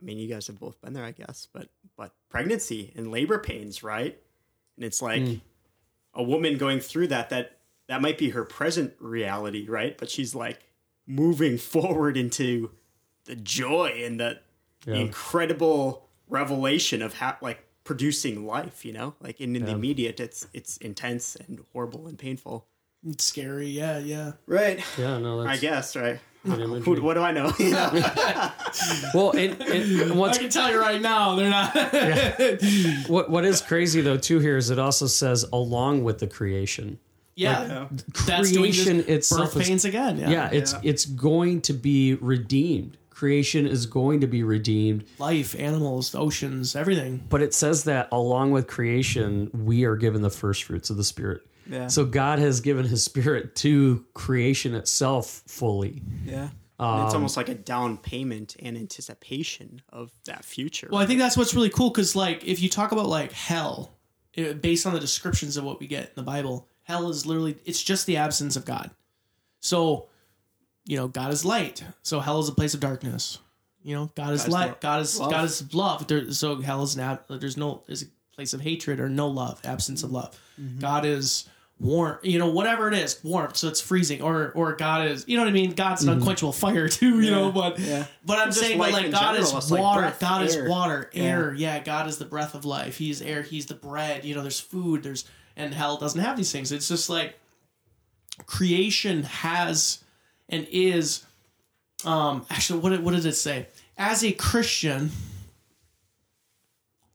I mean, you guys have both been there, I guess, but but pregnancy and labor pains, right? And it's like a woman going through that. That that might be her present reality, right? But she's like moving forward into the joy and the Yeah. incredible revelation of how like producing life. You know, like in, in the immediate, it's it's intense and horrible and painful It's scary. Yeah, yeah. Right. Yeah, no, I guess, right. Who, what do I know? You know? Well, and, and I can tell you right now, they're not. what what is crazy though too here is it also says along with the creation. yeah, that's doing creation this itself birth is- pains again. Yeah. Yeah, it's it's going to be redeemed. Creation is going to be redeemed, life, animals, oceans, everything. but it says that along with creation, we are given the first fruits of the spirit. Yeah. So God has given His Spirit to creation itself fully. yeah. Um, it's almost like a down payment and anticipation of that future. Well, I think that's what's really cool because, like, if you talk about like hell, it, based on the descriptions of what we get in the Bible, hell is literally it's just the absence of God. So, you know, God is light, so hell is a place of darkness. You know, God is light. God is love. God is love. There, so hell is not. There's no. There's a place of hatred or no love, absence of love. Mm-hmm. God is warm. You know, whatever it is, warmth. So it's freezing, or or God is. You know what I mean? God's an unquenchable fire too. You know, but Mm-hmm. yeah. but I'm Just saying, but like God general, is it's like water. breath, God is water, air. Yeah, God is the breath of life. He's air. He's the bread. You know, there's food. There's and hell doesn't have these things. It's just like creation has and is. Um, actually, what what did it say? As a Christian,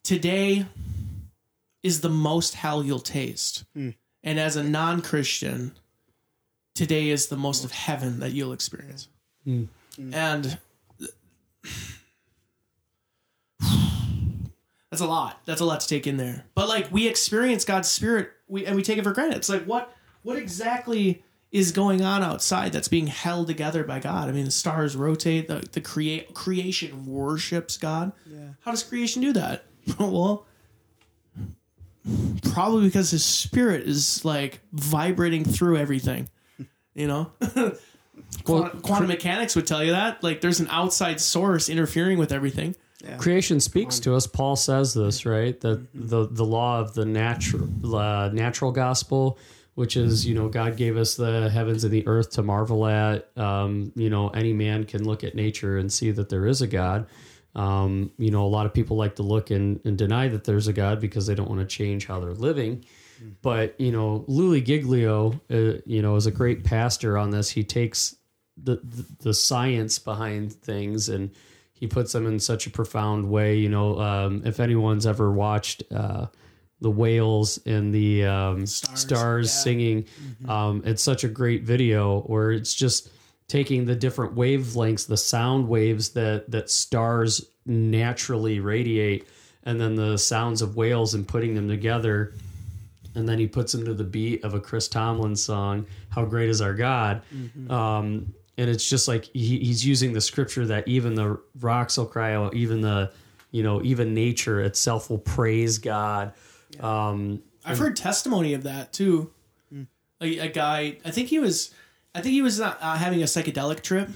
today is the most hell you'll taste, hmm. and as a non-Christian, today is the most of heaven that you'll experience. Hmm. Hmm. And that's a lot. That's a lot to take in there. But like we experience God's spirit, we and we take it for granted. It's like what what exactly is going on outside that's being held together by God? I mean, the stars rotate. The the create creation worships God. Yeah. How does creation do that? well, probably because His Spirit is like vibrating through everything. You know. Quantum, quantum mechanics would tell you that. Like, there's an outside source interfering with everything. Creation speaks to us. Paul says this, right? That the the law of the natural uh, natural gospel, which is you know God gave us the heavens and the earth to marvel at. Um, you know, any man can look at nature and see that there is a God. Um, you know, a lot of people like to look and, and deny that there's a God because they don't want to change how they're living. But you know, Louis Giglio, uh, you know, is a great pastor on this. He takes the, the the science behind things and he puts them in such a profound way. You know, um, if anyone's ever watched uh, the whales and the um, stars, yeah. singing, um, it's such a great video where it's just taking the different wavelengths, the sound waves that that stars naturally radiate, and then the sounds of whales and putting them together. And then he puts them to the beat of a Chris Tomlin song, "How Great Is Our God," um, and it's just like he, he's using the scripture that even the rocks will cry out, even the, you know, even nature itself will praise God. Um, I've heard testimony of that too. Like a guy, I think he was, I think he was uh, uh, having a psychedelic trip,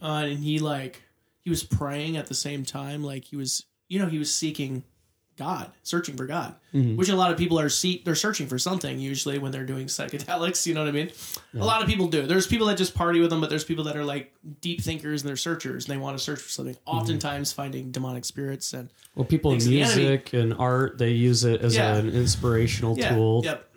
uh, and he like he was praying at the same time. Like he was, you know, he was seeking God, searching for God, which a lot of people are see they're searching for something usually when they're doing psychedelics. You know what I mean? A lot of people do. There's people that just party with them, but there's people that are like deep thinkers and they're searchers and they want to search for something. Oftentimes finding demonic spirits and well, people in Thanks to the enemy. music and art, they use it as Yeah. an inspirational yeah, tool. Yep.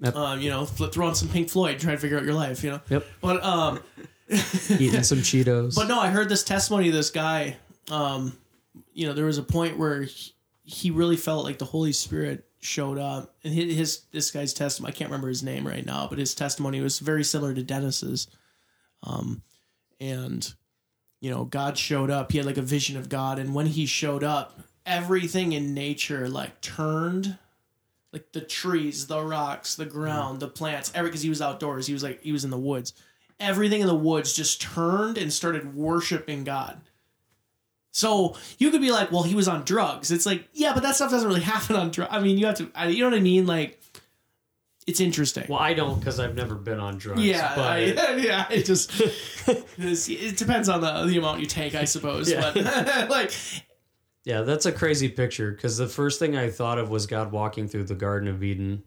Yep. Um, you know, flip throw on some Pink Floyd, try to figure out your life. You know. Yep. But um, Eating some Cheetos. but no, I heard this testimony of this guy. Um, you know, there was a point where he, he really felt like the Holy Spirit showed up, and his, his this guy's testimony. I can't remember his name right now, but his testimony was very similar to Dennis's. Um, and you know, God showed up. He had like a vision of God, and when he showed up, everything in nature like turned like the trees, the rocks, the ground, the plants, every because he was outdoors. He was like he was in the woods. Everything in the woods just turned and started worshiping God. So you could be like, well, he was on drugs. It's like, yeah, but that stuff doesn't really happen on drugs. I mean, you have to, I- you know what I mean? Like, it's interesting. well, I don't because I've never been on drugs. yeah, but I- yeah. It just it depends on the the amount you take, I suppose. Yeah. But like, Yeah, that's a crazy picture because the first thing I thought of was God walking through the Garden of Eden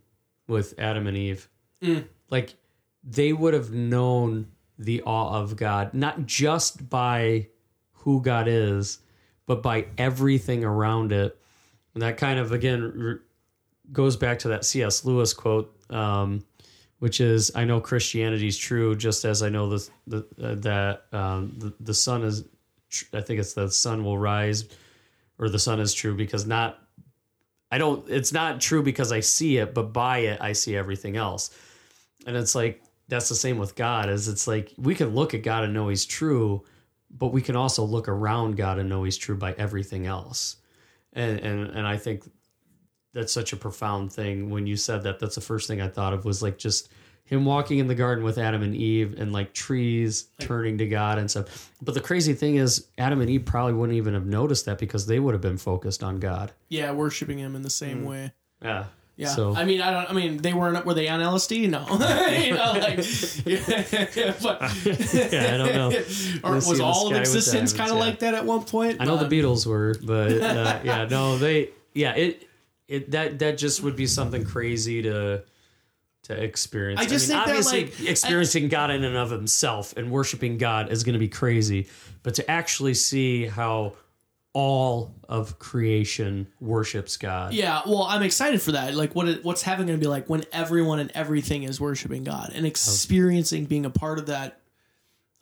with Adam and Eve. Mm. Like they would have known the awe of God, not just by who God is, but by everything around it. And that kind of, again, goes back to that C.S. Lewis quote, um, which is I know Christianity is true, just as I know the, the uh, that um, the, the sun is. tr- I think it's the sun will rise, or the sun is true because not. I don't. It's not true because I see it, but by it I see everything else, and it's like that's the same with God. Is it's like we can look at God and know He's true, but we can also look around God and know He's true by everything else, and and and I think that's such a profound thing. When you said that that's the first thing i thought of was like just him walking in the garden with adam and eve and like trees turning to god and stuff. But the crazy thing is adam and eve probably wouldn't even have noticed that because they would have been focused on god. Yeah, worshiping him in the same mm. way. yeah Yeah, so I mean, I don't. I mean, they weren't. Were they on LSD? No, you know, like, but yeah i don't know or was all of existence kind of yeah. like that at one point? i know the beatles were but uh, yeah no they yeah it it that that just would be something crazy to to experience. I just think that, obviously like, experiencing God in and of himself and worshiping God is going to be crazy, but to actually see how all of creation worships God. Yeah, well, I'm excited for that. Like, what it, what's heaven going to be like when everyone and everything is worshiping God and experiencing being a part of that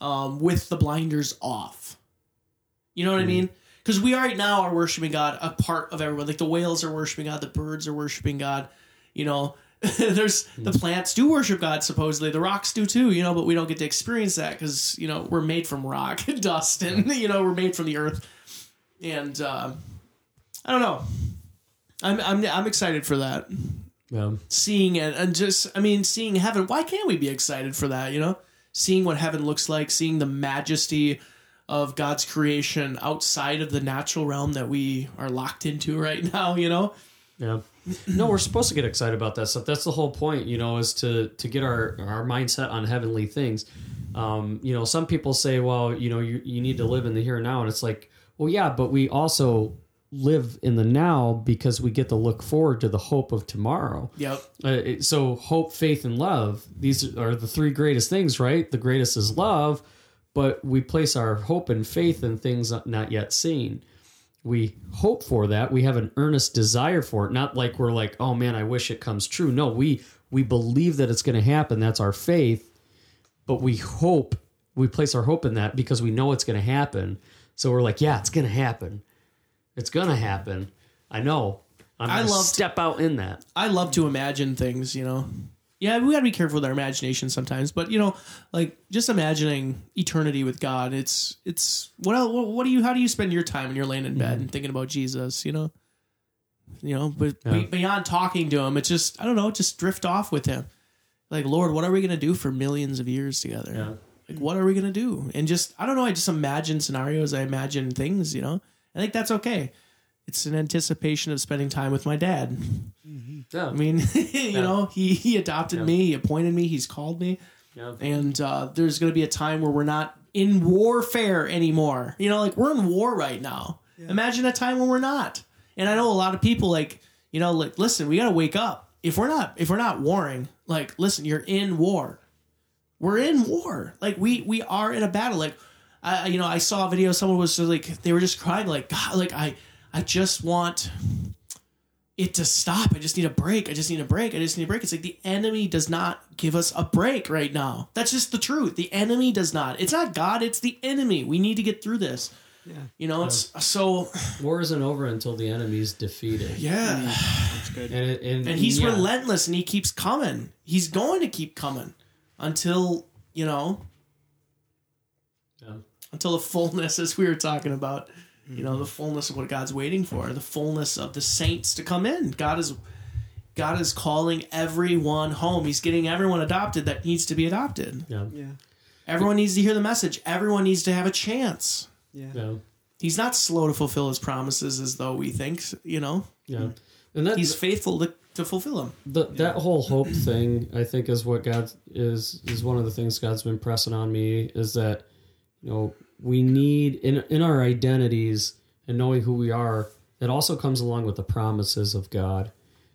um, with the blinders off. You know what I hmm. mean? Because we right now are worshiping God, a part of everyone. Like the whales are worshiping God, the birds are worshiping God. You know, there's hmm. the plants do worship God supposedly, the rocks do too. You know, but we don't get to experience that because you know we're made from rock, and dust, and hmm. you know we're made from the earth. And uh, I don't know. I'm I'm I'm excited for that. Yeah. Seeing it and just I mean seeing heaven. Why can't we be excited for that? You know, seeing what heaven looks like, seeing the majesty of God's creation outside of the natural realm that we are locked into right now. You know. Yeah. No, we're supposed to get excited about that stuff. That's the whole point, you know, is to to get our our mindset on heavenly things. Um, you know, some people say, well, you know, you you need to live in the here and now, and it's like, well, yeah, but we also live in the now because we get to look forward to the hope of tomorrow. Yep. Uh, so hope, faith, and love. These are the three greatest things, right? The greatest is love, but we place our hope and faith in things not yet seen. We hope for that. We have an earnest desire for it. Not like we're like, oh man, I wish it comes true. No, we we believe that it's going to happen. That's our faith. But we hope. We place our hope in that because we know it's going to happen. So we're like, yeah, it's going to happen. It's going to happen. I know. I'm I to love- step out in that. I love to imagine things, you know. Yeah, we gotta be careful with our imagination sometimes, but you know, like just imagining eternity with God. It's it's what el- what, what do you how do you spend your time when you're laying in bed mm-hmm. and thinking about Jesus? You know, you know, but be- Yeah. beyond talking to him, it's just I don't know, just drift off with him. Like Lord, what are we gonna do for millions of years together? Yeah. Like what are we gonna do? And just I don't know. I just imagine scenarios. I imagine things. You know, I think that's okay. It's an anticipation of spending time with my dad. Yeah. I mean, you know, he he adopted Yeah. me, he appointed me, he's called me, Yeah. and uh, there's going to be a time where we're not in warfare anymore. You know, like we're in war right now. Imagine a time when we're not. And I know a lot of people like, you know, like listen, we got to wake up. If we're not if we're not warring, like listen, you're in war. We're in war. Like we we are in a battle. Like I you know, I saw a video someone was just like they were just crying like god like I I just want it to stop. I just need a break. I just need a break. I just need a break. It's like the enemy does not give us a break right now. That's just the truth. The enemy does not. It's not God, it's the enemy. We need to get through this. Yeah. You know, it's so War isn't over until the enemy's defeated. yeah. That's good. And, it, and, And he's yeah. relentless and he keeps coming. He's going to keep coming until, you know, Yeah. until the fullness as we were talking about you know the mm-hmm. fullness of what god's waiting for the fullness of the saints to come in god is god is calling everyone home he's getting everyone adopted that needs to be adopted Yeah. Yeah. everyone needs to hear the message everyone needs to have a chance Yeah. Yeah. he's not slow to fulfill his promises as though we think you know Yeah. And that, he's faithful to, to fulfill them the, that whole hope thing, I think, is what God is is one of the things God's been pressing on me is that you know we need in in our identities and knowing who we are. It also comes along with the promises of God,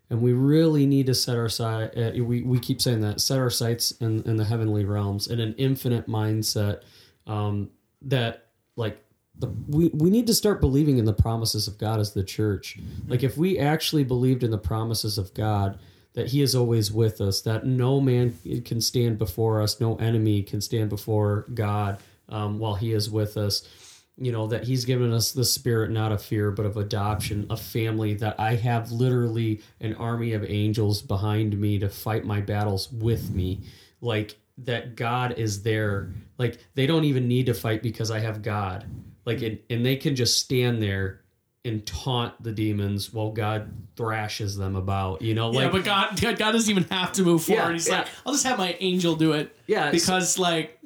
and we really need to set our sight. Uh, we we keep saying that set our sights in in the heavenly realms in an infinite mindset. Um, that like the, we, we need to start believing in the promises of God as the church. Like if we actually believed in the promises of God, that He is always with us, that no man can stand before us, no enemy can stand before God um, while He is with us. You know, that He's given us the spirit not of fear, but of adoption, a family that I have literally an army of angels behind me to fight my battles with me. Like, that God is there. Like, they don't even need to fight because I have God. Like, mm-hmm. it, and they can just stand there and taunt the demons while God thrashes them about. You know, like yeah, but God, God, God doesn't even have to move forward. Yeah, He's yeah. like, I'll just have my angel do it. Yeah, because like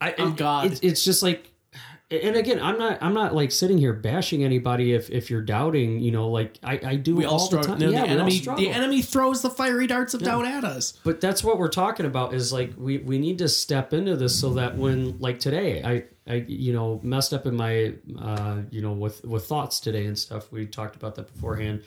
I, I'm God. It's, it's just like, and again, I'm not, I'm not like sitting here bashing anybody if if you're doubting. You know, like I, I do we all all the struggle. time. No, yeah, the enemy, the enemy throws the fiery darts of doubt at us. but that's what we're talking about is like we we need to step into this so that when like today i i you know messed up in my uh you know with with thoughts today and stuff we talked about that beforehand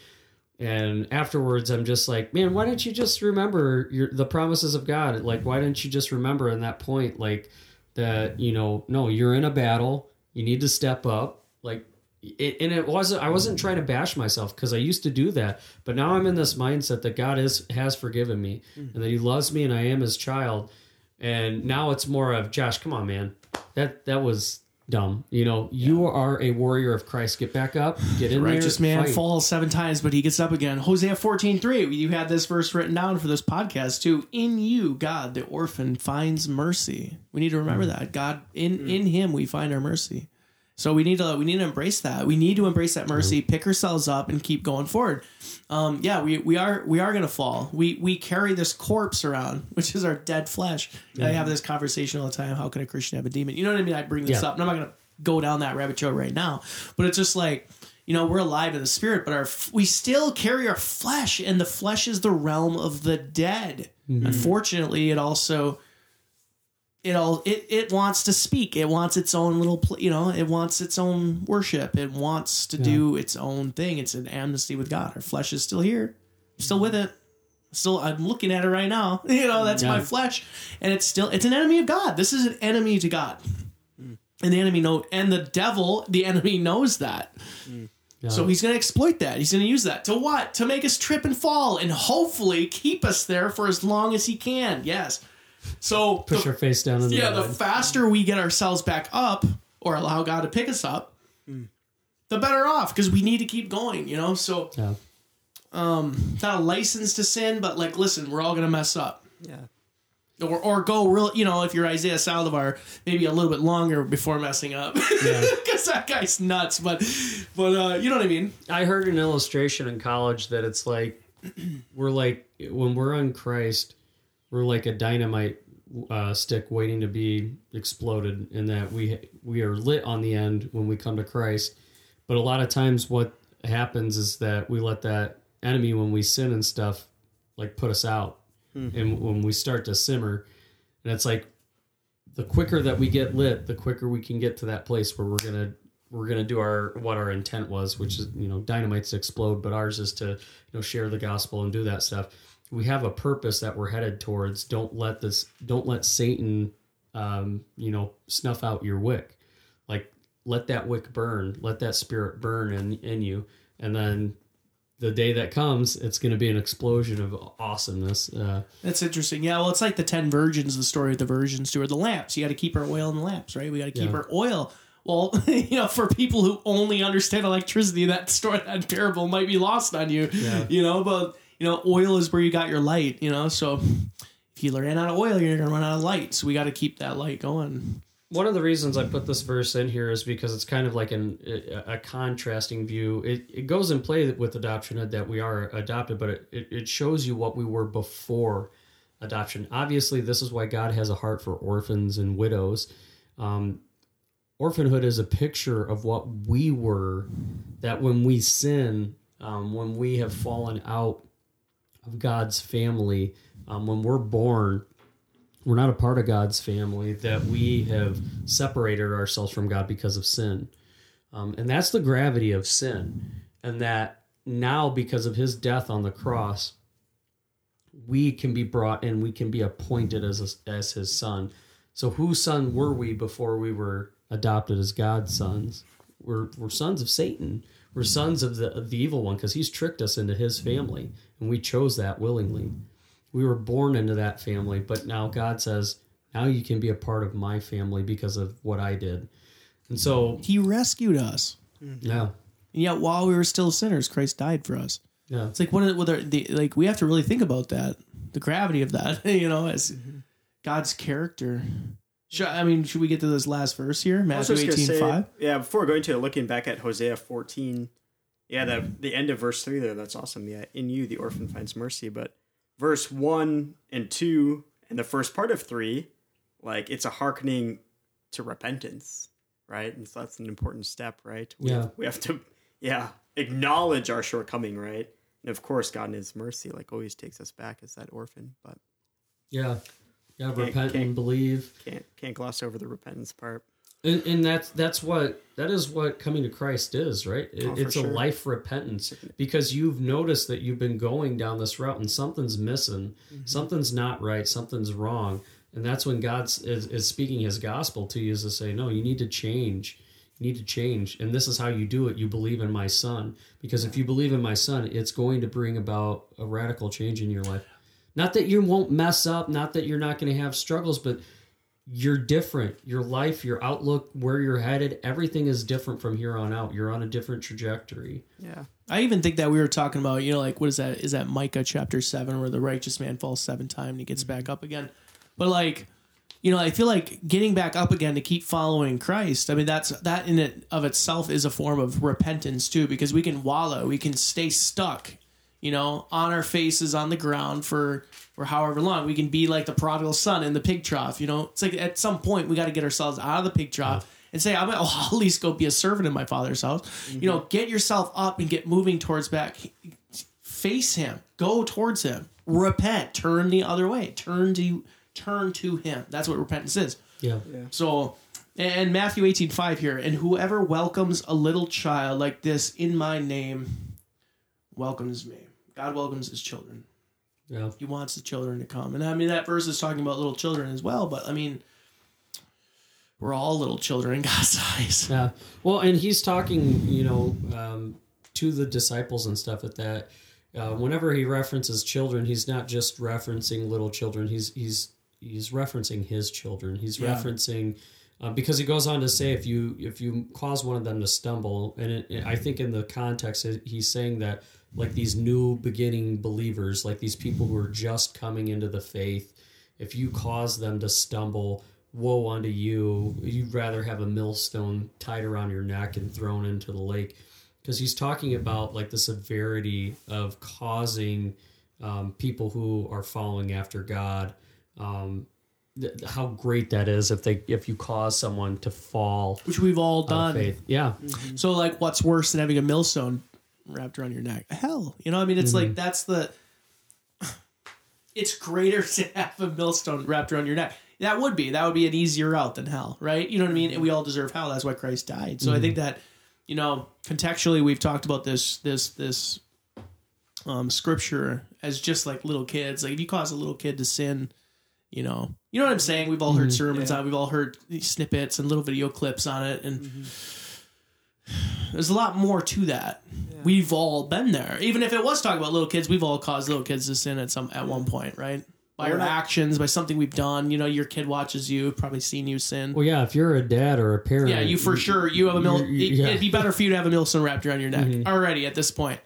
and afterwards i'm just like man why don't you just remember your the promises of god like why don't you just remember in that point like that you know no you're in a battle you need to step up like it, and it wasn't i wasn't trying to bash myself because i used to do that but now i'm in this mindset that god is has forgiven me mm. and that he loves me and i am his child. And now it's more of josh come on man. That that was dumb you know you are a warrior of christ get back up get in Righteous there man fight. falls seven times, but he gets up again. Hosea fourteen three. You had this verse written down for this podcast too. In you, God, the orphan finds mercy. We need to remember hmm. that God in in Him we find our mercy. So we need to we need to embrace that. We need to embrace that mercy, mm-hmm. pick ourselves up, and keep going forward. Um, yeah, we, we are we are gonna fall. We we carry this corpse around, which is our dead flesh. I mm-hmm. have this conversation all the time. How can a Christian have a demon? You know what I mean? I bring this Yeah. up, and I'm not gonna go down that rabbit trail right now. But it's just like you know we're alive in the spirit, but our we still carry our flesh, and the flesh is the realm of the dead. Mm-hmm. Unfortunately, it also it all it, it wants to speak. It wants its own little pl- you know it wants its own worship. It wants to do its own thing. It's an amnesty with god. Our flesh is still here. I'm still with it. Still i'm looking at it right now. You know that's my flesh. And it's still it's an enemy of god. This is an enemy to god. And the enemy know and the devil the enemy knows that. So he's going to exploit that. He's going to use that. To what? To make us trip and fall and hopefully keep us there for as long as he can. Yes. So push the- our face down in the yeah, the faster we get ourselves back up or allow God to pick us up, the better off because we need to keep going, you know? So yeah. it's not a license to sin, but like, listen, we're all going to mess up. Yeah. Or, or go real, you know, if you're Isaiah Saldivar, maybe a little bit longer before messing up, because that guy's nuts. But, but uh, you know what I mean? I heard an illustration in college that it's like we're like when we're on Christ, we're like a dynamite uh, stick waiting to be exploded, in that we we are lit on the end when we come to Christ. But a lot of times, what happens is that we let that enemy, when we sin and stuff, like put us out, and when we start to simmer, and it's like the quicker that we get lit, the quicker we can get to that place where we're gonna we're gonna do our what our intent was, which is you know dynamites explode, but ours is to you know share the gospel and do that stuff. We have a purpose that we're headed towards. Don't let this. Don't let Satan, um, you know, snuff out your wick. Like let that wick burn. Let that spirit burn in in you, and then the day that comes, it's going to be an explosion of awesomeness. Uh, That's interesting. Yeah, well, it's like the ten virgins, the story of the virgins too, or the lamps. You got to keep our oil in the lamps, right? We got to keep Yeah. our oil. Well, you know, for people who only understand electricity, that story, that parable might be lost on you. Yeah. You know, but you know, oil is where you got your light. You know, so if you ran out of oil, you're gonna run out of light. So we got to keep that light going. one of the reasons I put this verse in here is because it's kind of like an a, a contrasting view. It, it goes in play with adoption that we are adopted, but it, it, it shows you what we were before adoption. Obviously, this is why God has a heart for orphans and widows. Um, orphanhood is a picture of what we were. That when we sin, um, when we have fallen out of God's family, um, when we're born, we're not a part of God's family, that we have separated ourselves from God because of sin. Um, and that's the gravity of sin. And that now, because of his death on the cross, we can be brought in, we can be appointed as, a, as his son. So, whose son were we before we were adopted as God's sons? We're, we're sons of Satan. We're sons of the of the evil one because he's tricked us into his family, and we chose that willingly. We were born into that family, but now God says, now you can be a part of my family because of what I did. And so, He rescued us. yeah, And yet while we were still sinners, Christ died for us. yeah, It's like what are, what are the like we have to really think about that, the gravity of that, you know, as God's character. Should, I mean, should we get to this last verse here, Matthew eighteen say, five? yeah, before going to looking back at Hosea 14, yeah, the the end of verse three there, that's awesome. Yeah, in you the orphan finds mercy, but verse one and two and the first part of three, like it's a hearkening to repentance, right? And so that's an important step, right? We Yeah. have, we have to, yeah, acknowledge our shortcoming, right? And of course, God in His mercy, like always takes us back as that orphan, but yeah, yeah. Repent can't- and believe. can't can't gloss over the repentance part. And, and that's that's what that is what coming to Christ is, right? It- Oh, it's a life repentance because you've noticed that you've been going down this route and something's missing, Mm-hmm. something's not right, something's wrong, and that's when God is, is speaking His gospel to you is to say, no, you need to change. You need to change, and this is how you do it. You believe in my Son, because if you believe in my Son, it's going to bring about a radical change in your life. Not that you won't mess up, not that you're not going to have struggles, but you're different. Your life, your outlook, where you're headed, everything is different from here on out. You're on a different trajectory. Yeah. I even think that we were talking about, you know, like what is that? Is that Micah chapter seven where the righteous man falls seven times and he gets mm-hmm. back up again? But like, you know, I feel like getting back up again to keep following Christ. I mean, that's that in it of itself is a form of repentance too, because we can wallow, we can stay stuck, you know, on our faces on the ground for for however long. We can be like the prodigal son in the pig trough. You know, it's like at some point we got to get ourselves out of the pig trough. And say, I'm, I'll at least go be a servant in my father's house. You know, mm-hmm. get yourself up and get moving towards back. Face him. Go towards him. Repent. Turn the other way. Turn to turn to him. That's what repentance is. Yeah. So, and Matthew 18, 5 here, and whoever welcomes a little child like this in my name welcomes me. God welcomes his children. Yeah. He wants the children to come. And I mean, that verse is talking about little children as well, but I mean, we're all little children in God's eyes. Yeah. Well, and he's talking, you know, um, to the disciples and stuff at that. Uh, whenever he references children, he's not just referencing little children. He's he's he's referencing his children. He's Yeah. referencing uh, because he goes on to say if you if you cause one of them to stumble, and it, I think in the context it- he's saying that like these new beginning believers, like these people who are just coming into the faith, if you cause them to stumble, woe unto you. You'd rather have a millstone tied around your neck and thrown into the lake. Because he's talking about like the severity of causing um, people who are following after God. Um, th- how great that is if they if you cause someone to fall Which we've all out of done. faith. Yeah, So, like, what's worse than having a millstone wrapped around your neck? Hell, you know. I mean, it's Mm-hmm. like that's the. It's greater to have a millstone wrapped around your neck. That would be that would be an easier route than hell, right? You know what I mean? And we all deserve hell. That's why Christ died. So I think that, you know, contextually, we've talked about this this this um, scripture as just like little kids. Like if you cause a little kid to sin, you know, you know what I'm saying. We've all heard mm-hmm. sermons on. it. We've all heard snippets and little video clips on it, and mm-hmm. there's a lot more to that. We've all been there. Even if it was talking about little kids, we've all caused little kids to sin at some at one mm-hmm. point, right? By our actions, by something we've done. You know, your kid watches you, probably seen you sin. well, yeah. If you're a dad or a parent, Yeah, you for sure. You have a mill. you- it- yeah. It'd be better for you to have a millstone wrapped around your neck already at this point.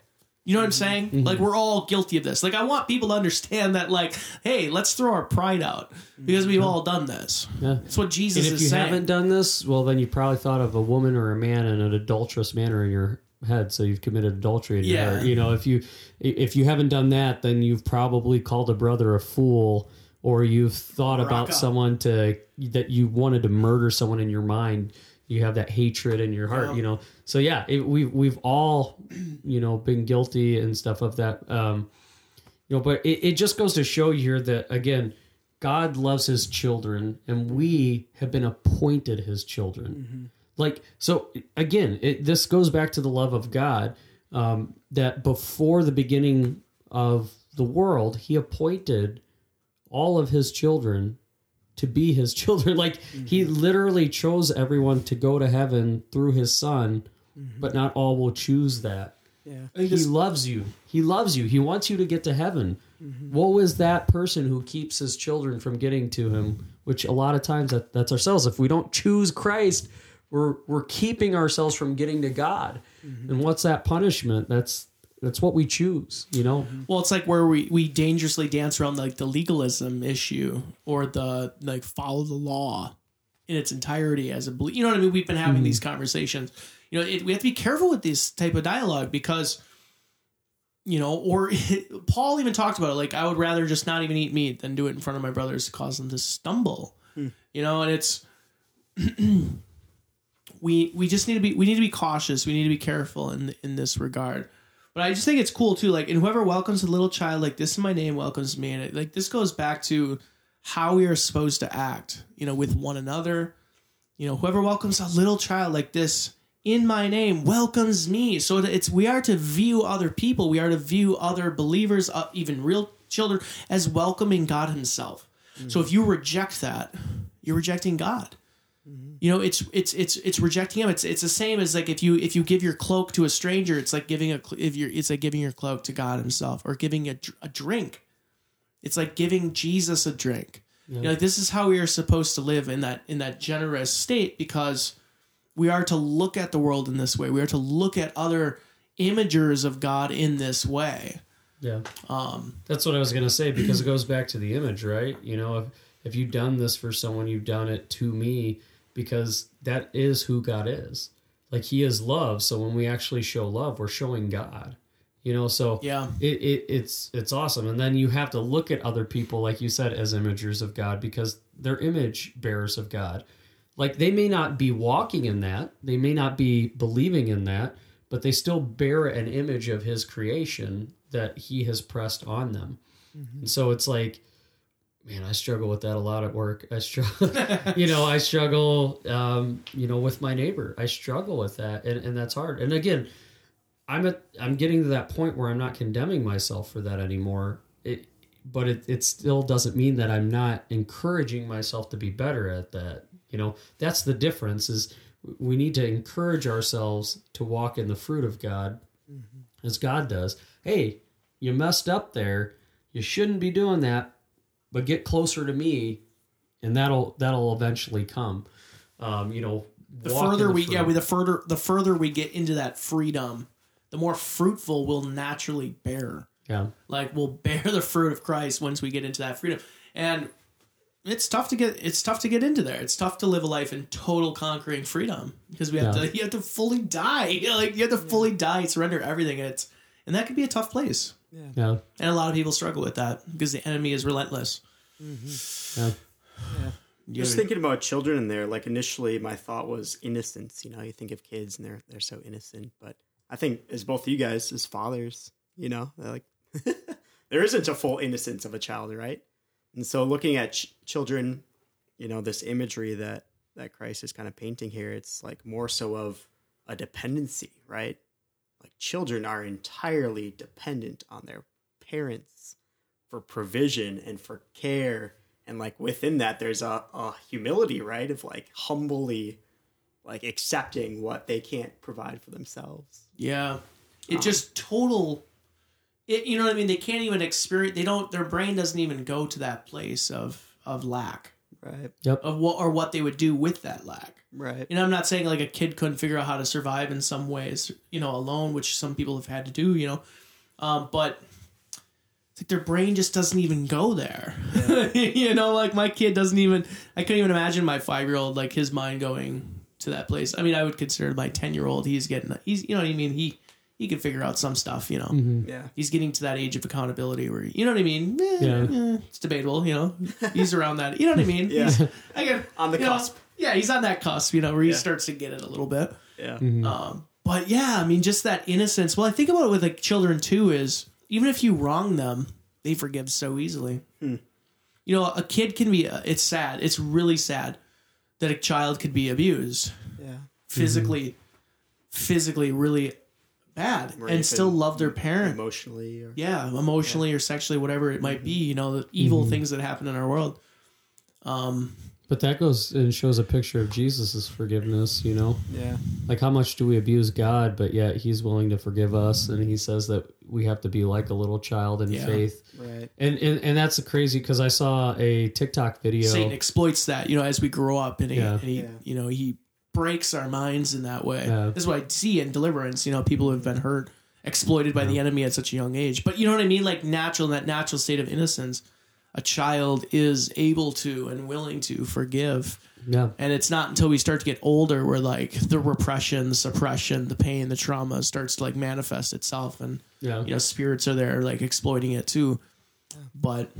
You know what I'm mm-hmm. saying? Mm-hmm. Like we're all guilty of this. Like I want people to understand that. Like, hey, let's throw our pride out because we've mm-hmm. all done this. Yeah. That's what Jesus And if you saying. haven't done this, well, then you probably thought of a woman or a man in an adulterous manner in your head, so you've committed adultery in your Yeah. heart. You know, if you if you haven't done that, then you've probably called a brother a fool, or you've thought about up. someone to that you wanted to murder someone in your mind. You have that hatred in your heart, Yeah. you know. So yeah, it, we've we've all, you know, been guilty and stuff of that. Um, you know, but it, it just goes to show you here that again, God loves his children and we have been appointed his children. Like, so again, it, this goes back to the love of God um, that before the beginning of the world, he appointed all of his children to be his children. Like, he mm-hmm. literally chose everyone to go to heaven through his son mm-hmm. but not all will choose that. Yeah. He this- loves you. He loves you. He wants you to get to heaven. Mm-hmm. Woe is that person who keeps his children from getting to him, which a lot of times that, that's ourselves. If we don't choose Christ, we're we're keeping ourselves from getting to God. And what's that punishment? That's that's what we choose, you know? Well, it's like where we, we dangerously dance around like the legalism issue or the like follow the law in its entirety as a belief. You know what I mean? We've been having mm-hmm. these conversations. You know, it, we have to be careful with this type of dialogue because, you know, or Paul even talked about it. Like, I would rather just not even eat meat than do it in front of my brothers to cause them to stumble. Hmm. You know, and it's we we just need to be we need to be cautious. We need to be careful in in this regard. But I just think it's cool too. Like, and whoever welcomes a little child, like this in my name welcomes me, and it, like this goes back to how we are supposed to act, you know, with one another. You know, whoever welcomes a little child like this in my name welcomes me. So it's we are to view other people, we are to view other believers, uh, even real children, as welcoming God Himself. So if you reject that, you're rejecting God. You know, it's it's it's it's rejecting him. It's it's the same as like if you if you give your cloak to a stranger, it's like giving a if you're it's like giving your cloak to God Himself or giving a, a drink. It's like giving Jesus a drink. You know, like this is how we are supposed to live in that in that generous state because we are to look at the world in this way. We are to look at other imagers of God in this way. Yeah. Um, That's what I was going to say because it goes back to the image, right? You know, if, if you've done this for someone, you've done it to me because that is who God is. Like he is love. So when we actually show love, we're showing God. You know, so Yeah. it, it it's it's awesome. And then you have to look at other people, like you said, as imagers of God because they're image bearers of God. Like they may not be walking in that, they may not be believing in that, but they still bear an image of his creation that he has pressed on them. Mm-hmm. And so it's like, man, I struggle with that a lot at work. I struggle, you know, I struggle, um, you know, with my neighbor. I struggle with that, and, and that's hard. And again, I'm at, I'm getting to that point where I'm not condemning myself for that anymore. It, but it, it still doesn't mean that I'm not encouraging myself to be better at that. You know, that's the difference. Is we need to encourage ourselves to walk in the fruit of God, as God does. Hey, you messed up there. You shouldn't be doing that, but get closer to me, and that'll that'll eventually come. Um, you know, The further the we yeah, we the further the further we get into that freedom, the more fruitful we'll naturally bear. yeah. like we'll bear the fruit of Christ once we get into that freedom. And it's tough to get it's tough to get into there. It's tough to live a life in total conquering freedom because we have Yeah. to you have to fully die. You know, like you have to fully die, surrender everything, and it's and that can be a tough place. Yeah. And a lot of people struggle with that because the enemy is relentless. Mm-hmm. Yeah. You Just thinking about children in there, like initially my thought was innocence. You know, you think of kids and they're they're so innocent, but I think as both of you guys as fathers, you know, like there isn't a full innocence of a child, right? And so looking at ch- children, you know, this imagery that that Christ is kind of painting here, it's like more so of a dependency, right? Like children are entirely dependent on their parents for provision and for care and like within that there's a, a humility right of like humbly like accepting what they can't provide for themselves yeah, it um, just total. It, you know what I mean? They can't even experience. They don't. Their brain doesn't even go to that place of of lack right Yep. of what or what they would do with that lack. right You know, I'm not saying like a kid couldn't figure out how to survive in some ways, you know, alone, which some people have had to do, you know. Um, but like their brain just doesn't even go there. you know, like my kid doesn't even. I couldn't even imagine my five year old like his mind going to that place. I mean, I would consider my ten year old. He's getting. He's you know what I mean. He he can figure out some stuff. You know. yeah He's getting to that age of accountability where you know what I mean. Eh, Yeah. eh, it's debatable. You know, he's around that. You know what I mean. Yeah. He's, I get On the you know, cusp. yeah, he's on that cusp. You know, where he Yeah. starts to get it a little bit. yeah Um, but yeah, I mean, just that innocence. Well, I think about it with like children too. Is even if you wrong them, they forgive so easily. You know, a kid can be. Uh, it's sad. It's really sad that a child could be abused yeah physically, physically, really bad, Rape and still love their parent. emotionally or Yeah, emotionally or sexually, whatever it might be. You know, the evil things that happen in our world. Um, But that goes and shows a picture of Jesus' forgiveness, you know? Yeah. Like how much do we abuse God, but yet he's willing to forgive us and he says that we have to be like a little child in Yeah. faith. Right. And and, and that's crazy because I saw a TikTok video. Satan exploits that, you know, as we grow up, and he, Yeah. and he Yeah. you know, he breaks our minds in that way. Yeah. This is what I see in deliverance. You know, people who have been hurt, exploited by the enemy at such a young age. But you know what I mean? Like natural, in that natural state of innocence, a child is able to and willing to forgive. Yeah. And it's not until we start to get older where like the repression, the suppression, the pain, the trauma starts to like manifest itself and Yeah. you know spirits are there like exploiting it too but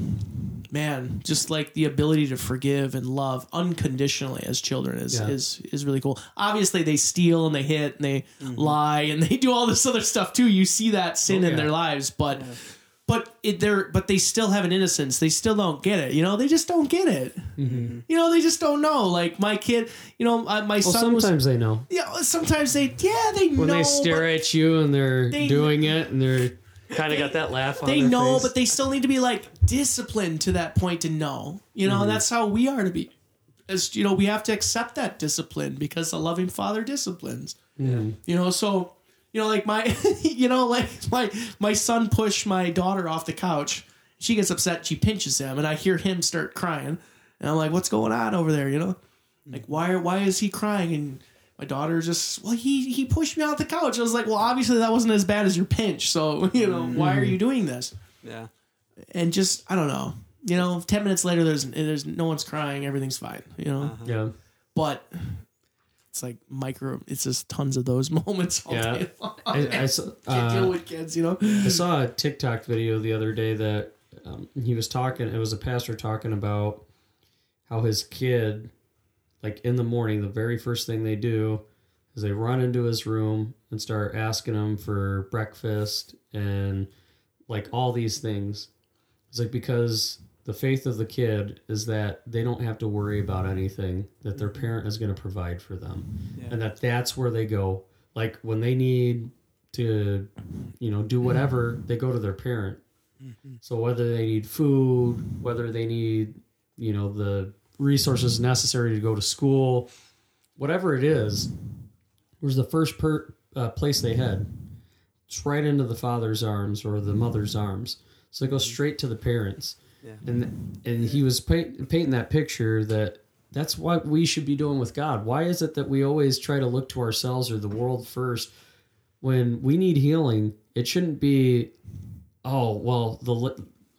man just like the ability to forgive and love unconditionally as children is Yeah. is is really cool. Obviously they steal and they hit and they lie and they do all this other stuff too. You see that sin Oh, in their lives but but it, they're but they still have an innocence. They still don't get it you know? They just don't get it. You know they just don't know. Like my kid you know uh, my Well, son was sometimes they know. yeah sometimes they yeah they When know they stare at you and they're They- doing it and they're kind of got that laugh on they know, face. but they still need to be like disciplined to that point to know. You know, Mm-hmm. that's how we are to be. As you know, we have to accept that discipline because the loving father disciplines. Mm-hmm. You know, so you know, like my, you know, like my my son pushed my daughter off the couch. She gets upset. She pinches him, and I hear him start crying. And I'm like, "What's going on over there?" You know, like why why is he crying? And my daughter just well he he pushed me off the couch. I was like, well, obviously that wasn't as bad as your pinch. So you know, why are you doing this? Yeah. And just I don't know. You know, ten minutes later, there's there's no one's crying. Everything's fine. You know, yeah. but it's like micro. It's just tons of those moments all Yeah. day long. I, I saw, Can't uh, deal with kids. You know. I saw a TikTok video the other day that um, he was talking. It was a pastor talking about how his kid, like in the morning, the very first thing they do is they run into his room and start asking him for breakfast and like all these things. It's like because the faith of the kid is that they don't have to worry about anything that their mm-hmm. parent is going to provide for them. And that that's where they go. Like when they need to you know do whatever they go to their parent. Mm-hmm. So whether they need food whether they need you know the resources necessary to go to school whatever it is was the first per, uh, place they head it's right into the father's arms or the mother's arms so they go straight to the parents Yeah. and and he was paint, painting that picture that that's what we should be doing with God. Why is it that we always try to look to ourselves or the world first when we need healing? It shouldn't be, oh well, the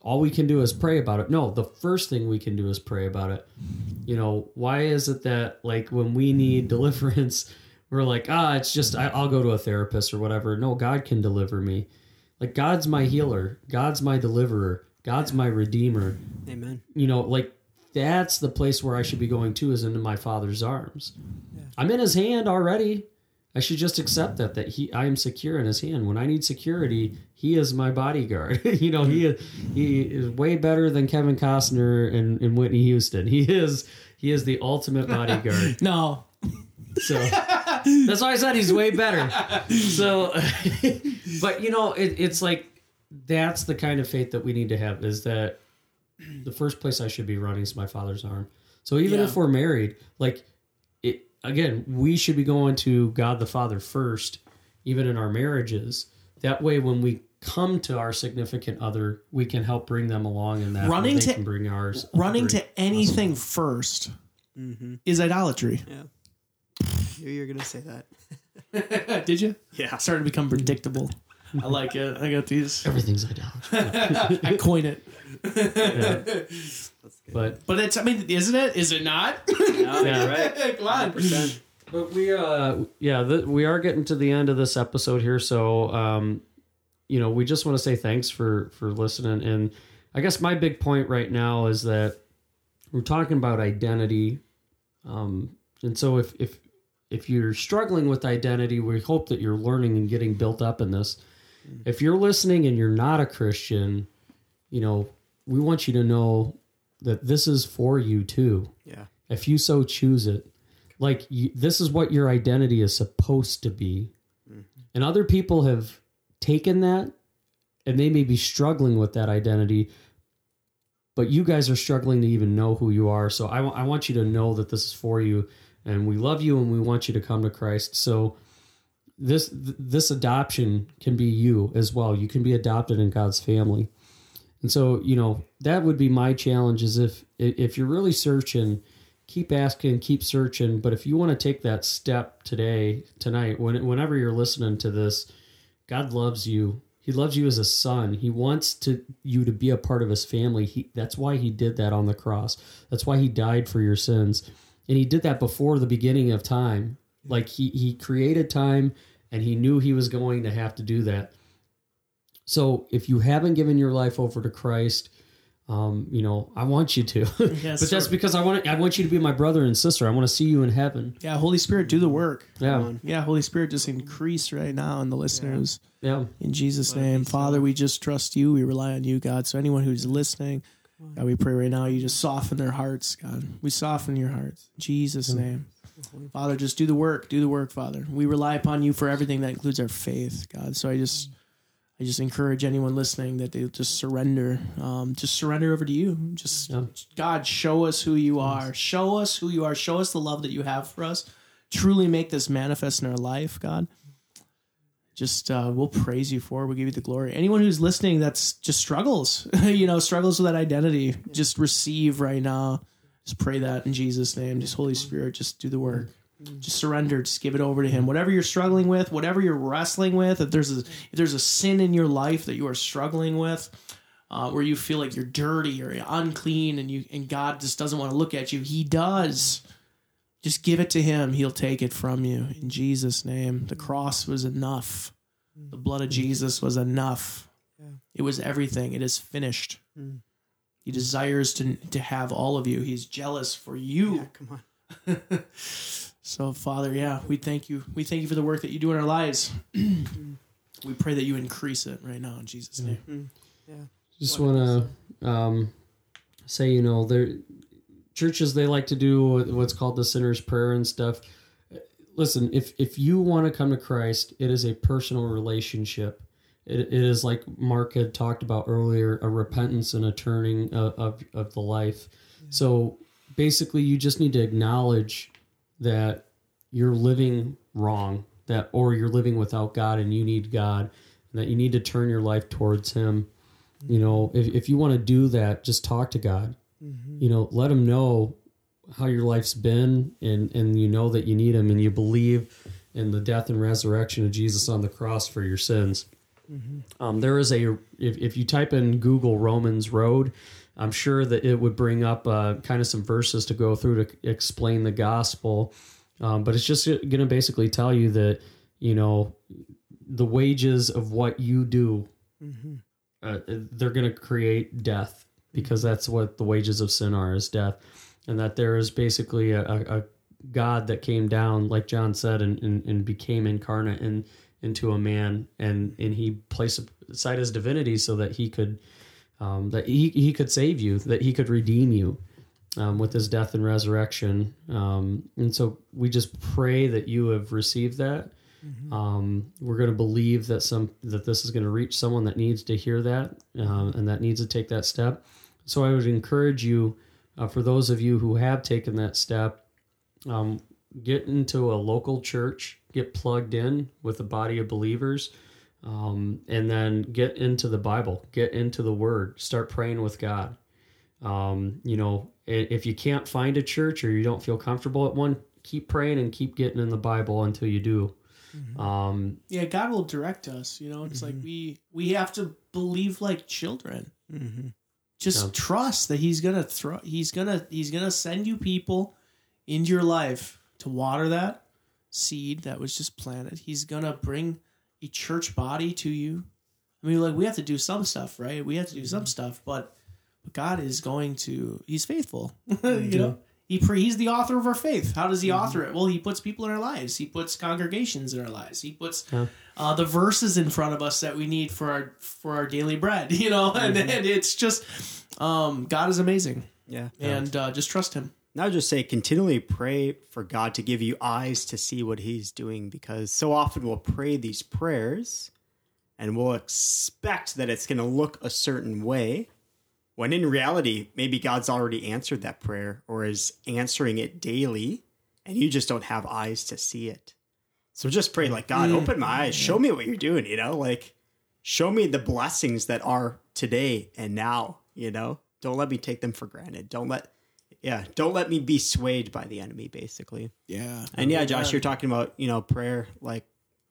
all we can do is pray about it. No, the first thing we can do is pray about it. You know, why is it that like when we need deliverance, we're like, ah, it's just I, I'll go to a therapist or whatever. No, God can deliver me. Like God's my healer. God's my deliverer. God's my redeemer Amen. you know, like that's the place where I should be going to is into my father's arms. I'm in his hand already. I should just accept that that he I am secure in his hand. When I need security, he is my bodyguard. you know, he is he is way better than Kevin Costner and, and Whitney Houston. He is he is the ultimate bodyguard. No. So that's why I said he's way better. So, but you know, it, it's like that's the kind of faith that we need to have. Is that the first place I should be running is my father's arm. So even Yeah. if we're married, like again, we should be going to God the Father first, even in our marriages. That way, when we come to our significant other, we can help bring them along, in that Running they to- can bring ours. Running bring- to anything 1st Mm-hmm. is idolatry. Yeah. you're gonna say that. Did you? Yeah. started to become predictable. I like it. I got these. everything's idolatry. I coin it. That's good. But But it's. I mean, isn't it? Is it not? No, Yeah. right. Come on. 100%. But we, uh, yeah, th- we are getting to the end of this episode here, so um, you know, we just want to say thanks for for listening. And I guess my big point right now is that we're talking about identity, um, and so if if if you're struggling with identity, we hope that you're learning and getting built up in this. If you're listening and you're not a Christian, you know, we want you to know that this is for you too Yeah. if you so choose it. Like you, this is what your identity is supposed to be. Mm-hmm. And other people have taken that and they may be struggling with that identity. but you guys are struggling to even know who you are. So I, wa- I want you to know that this is for you, and we love you, and we want you to come to Christ. So this this adoption can be you as well. You can be adopted in God's family. And so, you know, that would be my challenge is if if you're really searching, keep asking, keep searching, but if you want to take that step today, tonight, when whenever you're listening to this, God loves you. He loves you as a son. He wants to you to be a part of his family. He that's why he did that on the cross. That's why he died for your sins. And he did that before the beginning of time. Like he he created time and he knew he was going to have to do that. So if you haven't given your life over to Christ, um, you know, I want you to. Yes, but that's because I want I want you to be my brother and sister. I want to see you in heaven. Yeah, Holy Spirit, do the work. Yeah. Yeah, Holy Spirit, just increase right now in the listeners. Yeah. In Jesus' name, Father, we just trust you. We rely on you, God. So anyone who's listening, God, we pray right now you just soften their hearts, God. We soften your hearts. In Jesus' name. Father, just do the work. Do the work, Father. We rely upon you for everything that includes our faith, God. So I just I just encourage anyone listening that they just surrender. Um, just surrender over to you. Just Yeah. God, show us who you are. Show us who you are. Show us the love that you have for us. Truly make this manifest in our life, God just uh, we'll praise you for. it. We'll give you the glory. Anyone who's listening that's just struggles, you know, struggles with that identity, just receive right now. Just pray that in Jesus' name. Just Holy Spirit, just do the work. Just surrender. Just give it over to Him. Whatever you're struggling with, whatever you're wrestling with, if there's a if there's a sin in your life that you are struggling with, uh, where you feel like you're dirty or unclean, and you and God just doesn't want to look at you, He does. Just give it to him. He'll take it from you. In Jesus' name. The cross was enough. The blood of Jesus was enough. It was everything. It is finished. He desires to, to have all of you. He's jealous for you. Come on. So, Father, yeah, we thank you. We thank you for the work that you do in our lives. we pray that you increase it right now in Jesus' name. Yeah. Just want to um, say, you know, there churches they like to do what's called the sinner's prayer and stuff. Listen, if if you want to come to Christ, it is a personal relationship. It, it is like Mark had talked about earlier, a repentance and a turning of of, of the life. So basically, you just need to acknowledge that you're living wrong, that or you're living without God, and you need God, and that you need to turn your life towards Him. You know, if, if you want to do that, just talk to God. Mm-hmm. You know, let him know how your life's been and, and you know that you need him and you believe in the death and resurrection of Jesus on the cross for your sins. Um, there is a, if, if you type in Google Romans Road, I'm sure that it would bring up uh, kind of some verses to go through to explain the gospel. Um, but it's just going to basically tell you that, you know, the wages of what you do uh, they're going to create death because that's what the wages of sin are is death. And that there is basically a, a, a god that came down like john said and, and, and became incarnate and into a man and and he placed aside his divinity so that he could um, that he, he could save you that he could redeem you um, with his death and resurrection. Um, and so we just pray that you have received that. Um, we're going to believe that some that this is going to reach someone that needs to hear that um, and that needs to take that step. So I would encourage you, uh, for those of you who have taken that step, um, get into a local church, get plugged in with a body of believers, um, and then get into the Bible, get into the Word, start praying with God. Um, you know, if you can't find a church or you don't feel comfortable at one, keep praying and keep getting in the Bible until you do. Um, Yeah, God will direct us. You know, it's like we we have to believe like children. Just Yeah. trust that He's gonna throw. He's gonna He's gonna send you people into your life to water that seed that was just planted. He's gonna bring a church body to you. I mean, like we have to do some stuff, right? We have to do some stuff, but but God is going to. He's faithful. you know. He pre- he's the author of our faith. How does he author it? Well, he puts people in our lives. He puts congregations in our lives. He puts uh, the verses in front of us that we need for our for our daily bread. You know, and, and it's just um, God is amazing, Yeah. and uh, just trust Him. Now just say continually pray for God to give you eyes to see what he's doing because so often we'll pray these prayers and we'll expect that it's going to look a certain way When in reality, maybe God's already answered that prayer or is answering it daily, and you just don't have eyes to see it. So just pray, like, God, open my eyes, show me what you're doing, you know, like, show me the blessings that are today and now, you know, don't let me take them for granted. Don't let, yeah, don't let me be swayed by the enemy, basically. Yeah. And yeah, Josh, you're talking about you know prayer like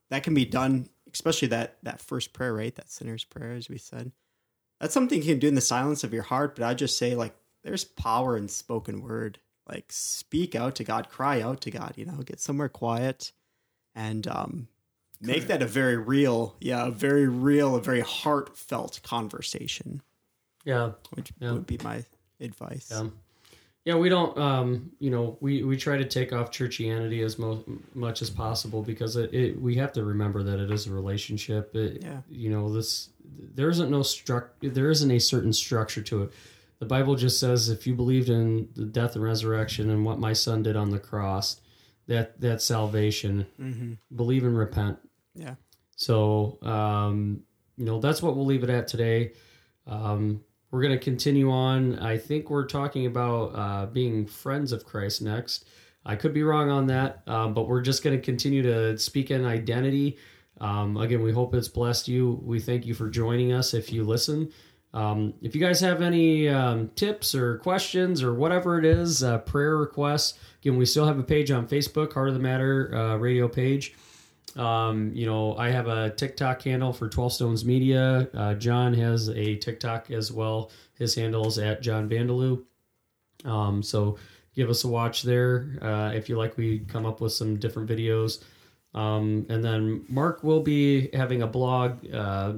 that can be done, especially that that first prayer, right? That sinner's prayer, as we said. That's something you can do in the silence of your heart. But I just say like, there's power in spoken word. Like, speak out to God, cry out to God. You know, get somewhere quiet, and um, make that a very real, yeah, a very real, a very heartfelt conversation. Yeah. Which Yeah. would be my advice. Yeah. Yeah, we don't. Um, you know, we, we try to take off churchianity as mo- much as possible because it, it we have to remember that it is a relationship. It, Yeah. You know, this there isn't no struct there isn't a certain structure to it. The Bible just says if you believed in the death and resurrection and what my son did on the cross, that that salvation. Mm-hmm. Believe and repent. Yeah. So, um, you know, that's what we'll leave it at today. Um, we're going to continue on. I think we're talking about uh, being friends of Christ next. I could be wrong on that, um, but we're just going to continue to speak in identity. Um, again, we hope it's blessed you. We thank you for joining us if you listen. Um, if you guys have any um, tips or questions or whatever it is, uh, prayer requests, again, we still have a page on Facebook, Heart of the Matter uh, radio page. Um, you know, I have a TikTok handle for 12 Stones Media. Uh, John has a TikTok as well. His handle is at John Vandaloo. Um, so give us a watch there uh, if you like. We come up with some different videos. Um, and then Mark will be having a blog uh,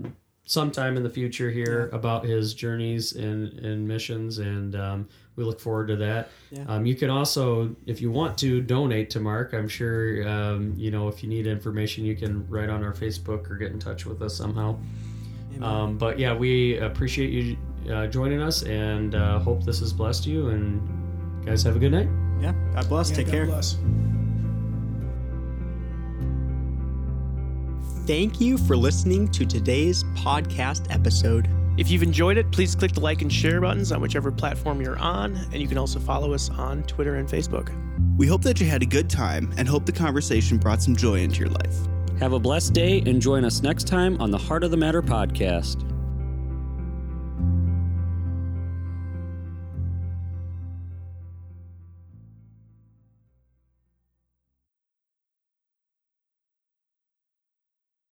sometime in the future here about his journeys and, and missions, and um, we look forward to that. Yeah. Um, you can also, if you want to, donate to Mark. I'm sure um, you know if you need information, you can write on our Facebook or get in touch with us somehow. Um, but yeah, we appreciate you uh, joining us, and uh, hope this has blessed you. And guys, have a good night. Yeah. God bless. Yeah, Take God care. bless. Thank you for listening to today's podcast episode. If you've enjoyed it, please click the like and share buttons on whichever platform you're on, and you can also follow us on Twitter and Facebook. We hope that you had a good time and hope the conversation brought some joy into your life. Have a blessed day and join us next time on the Heart of the Matter podcast.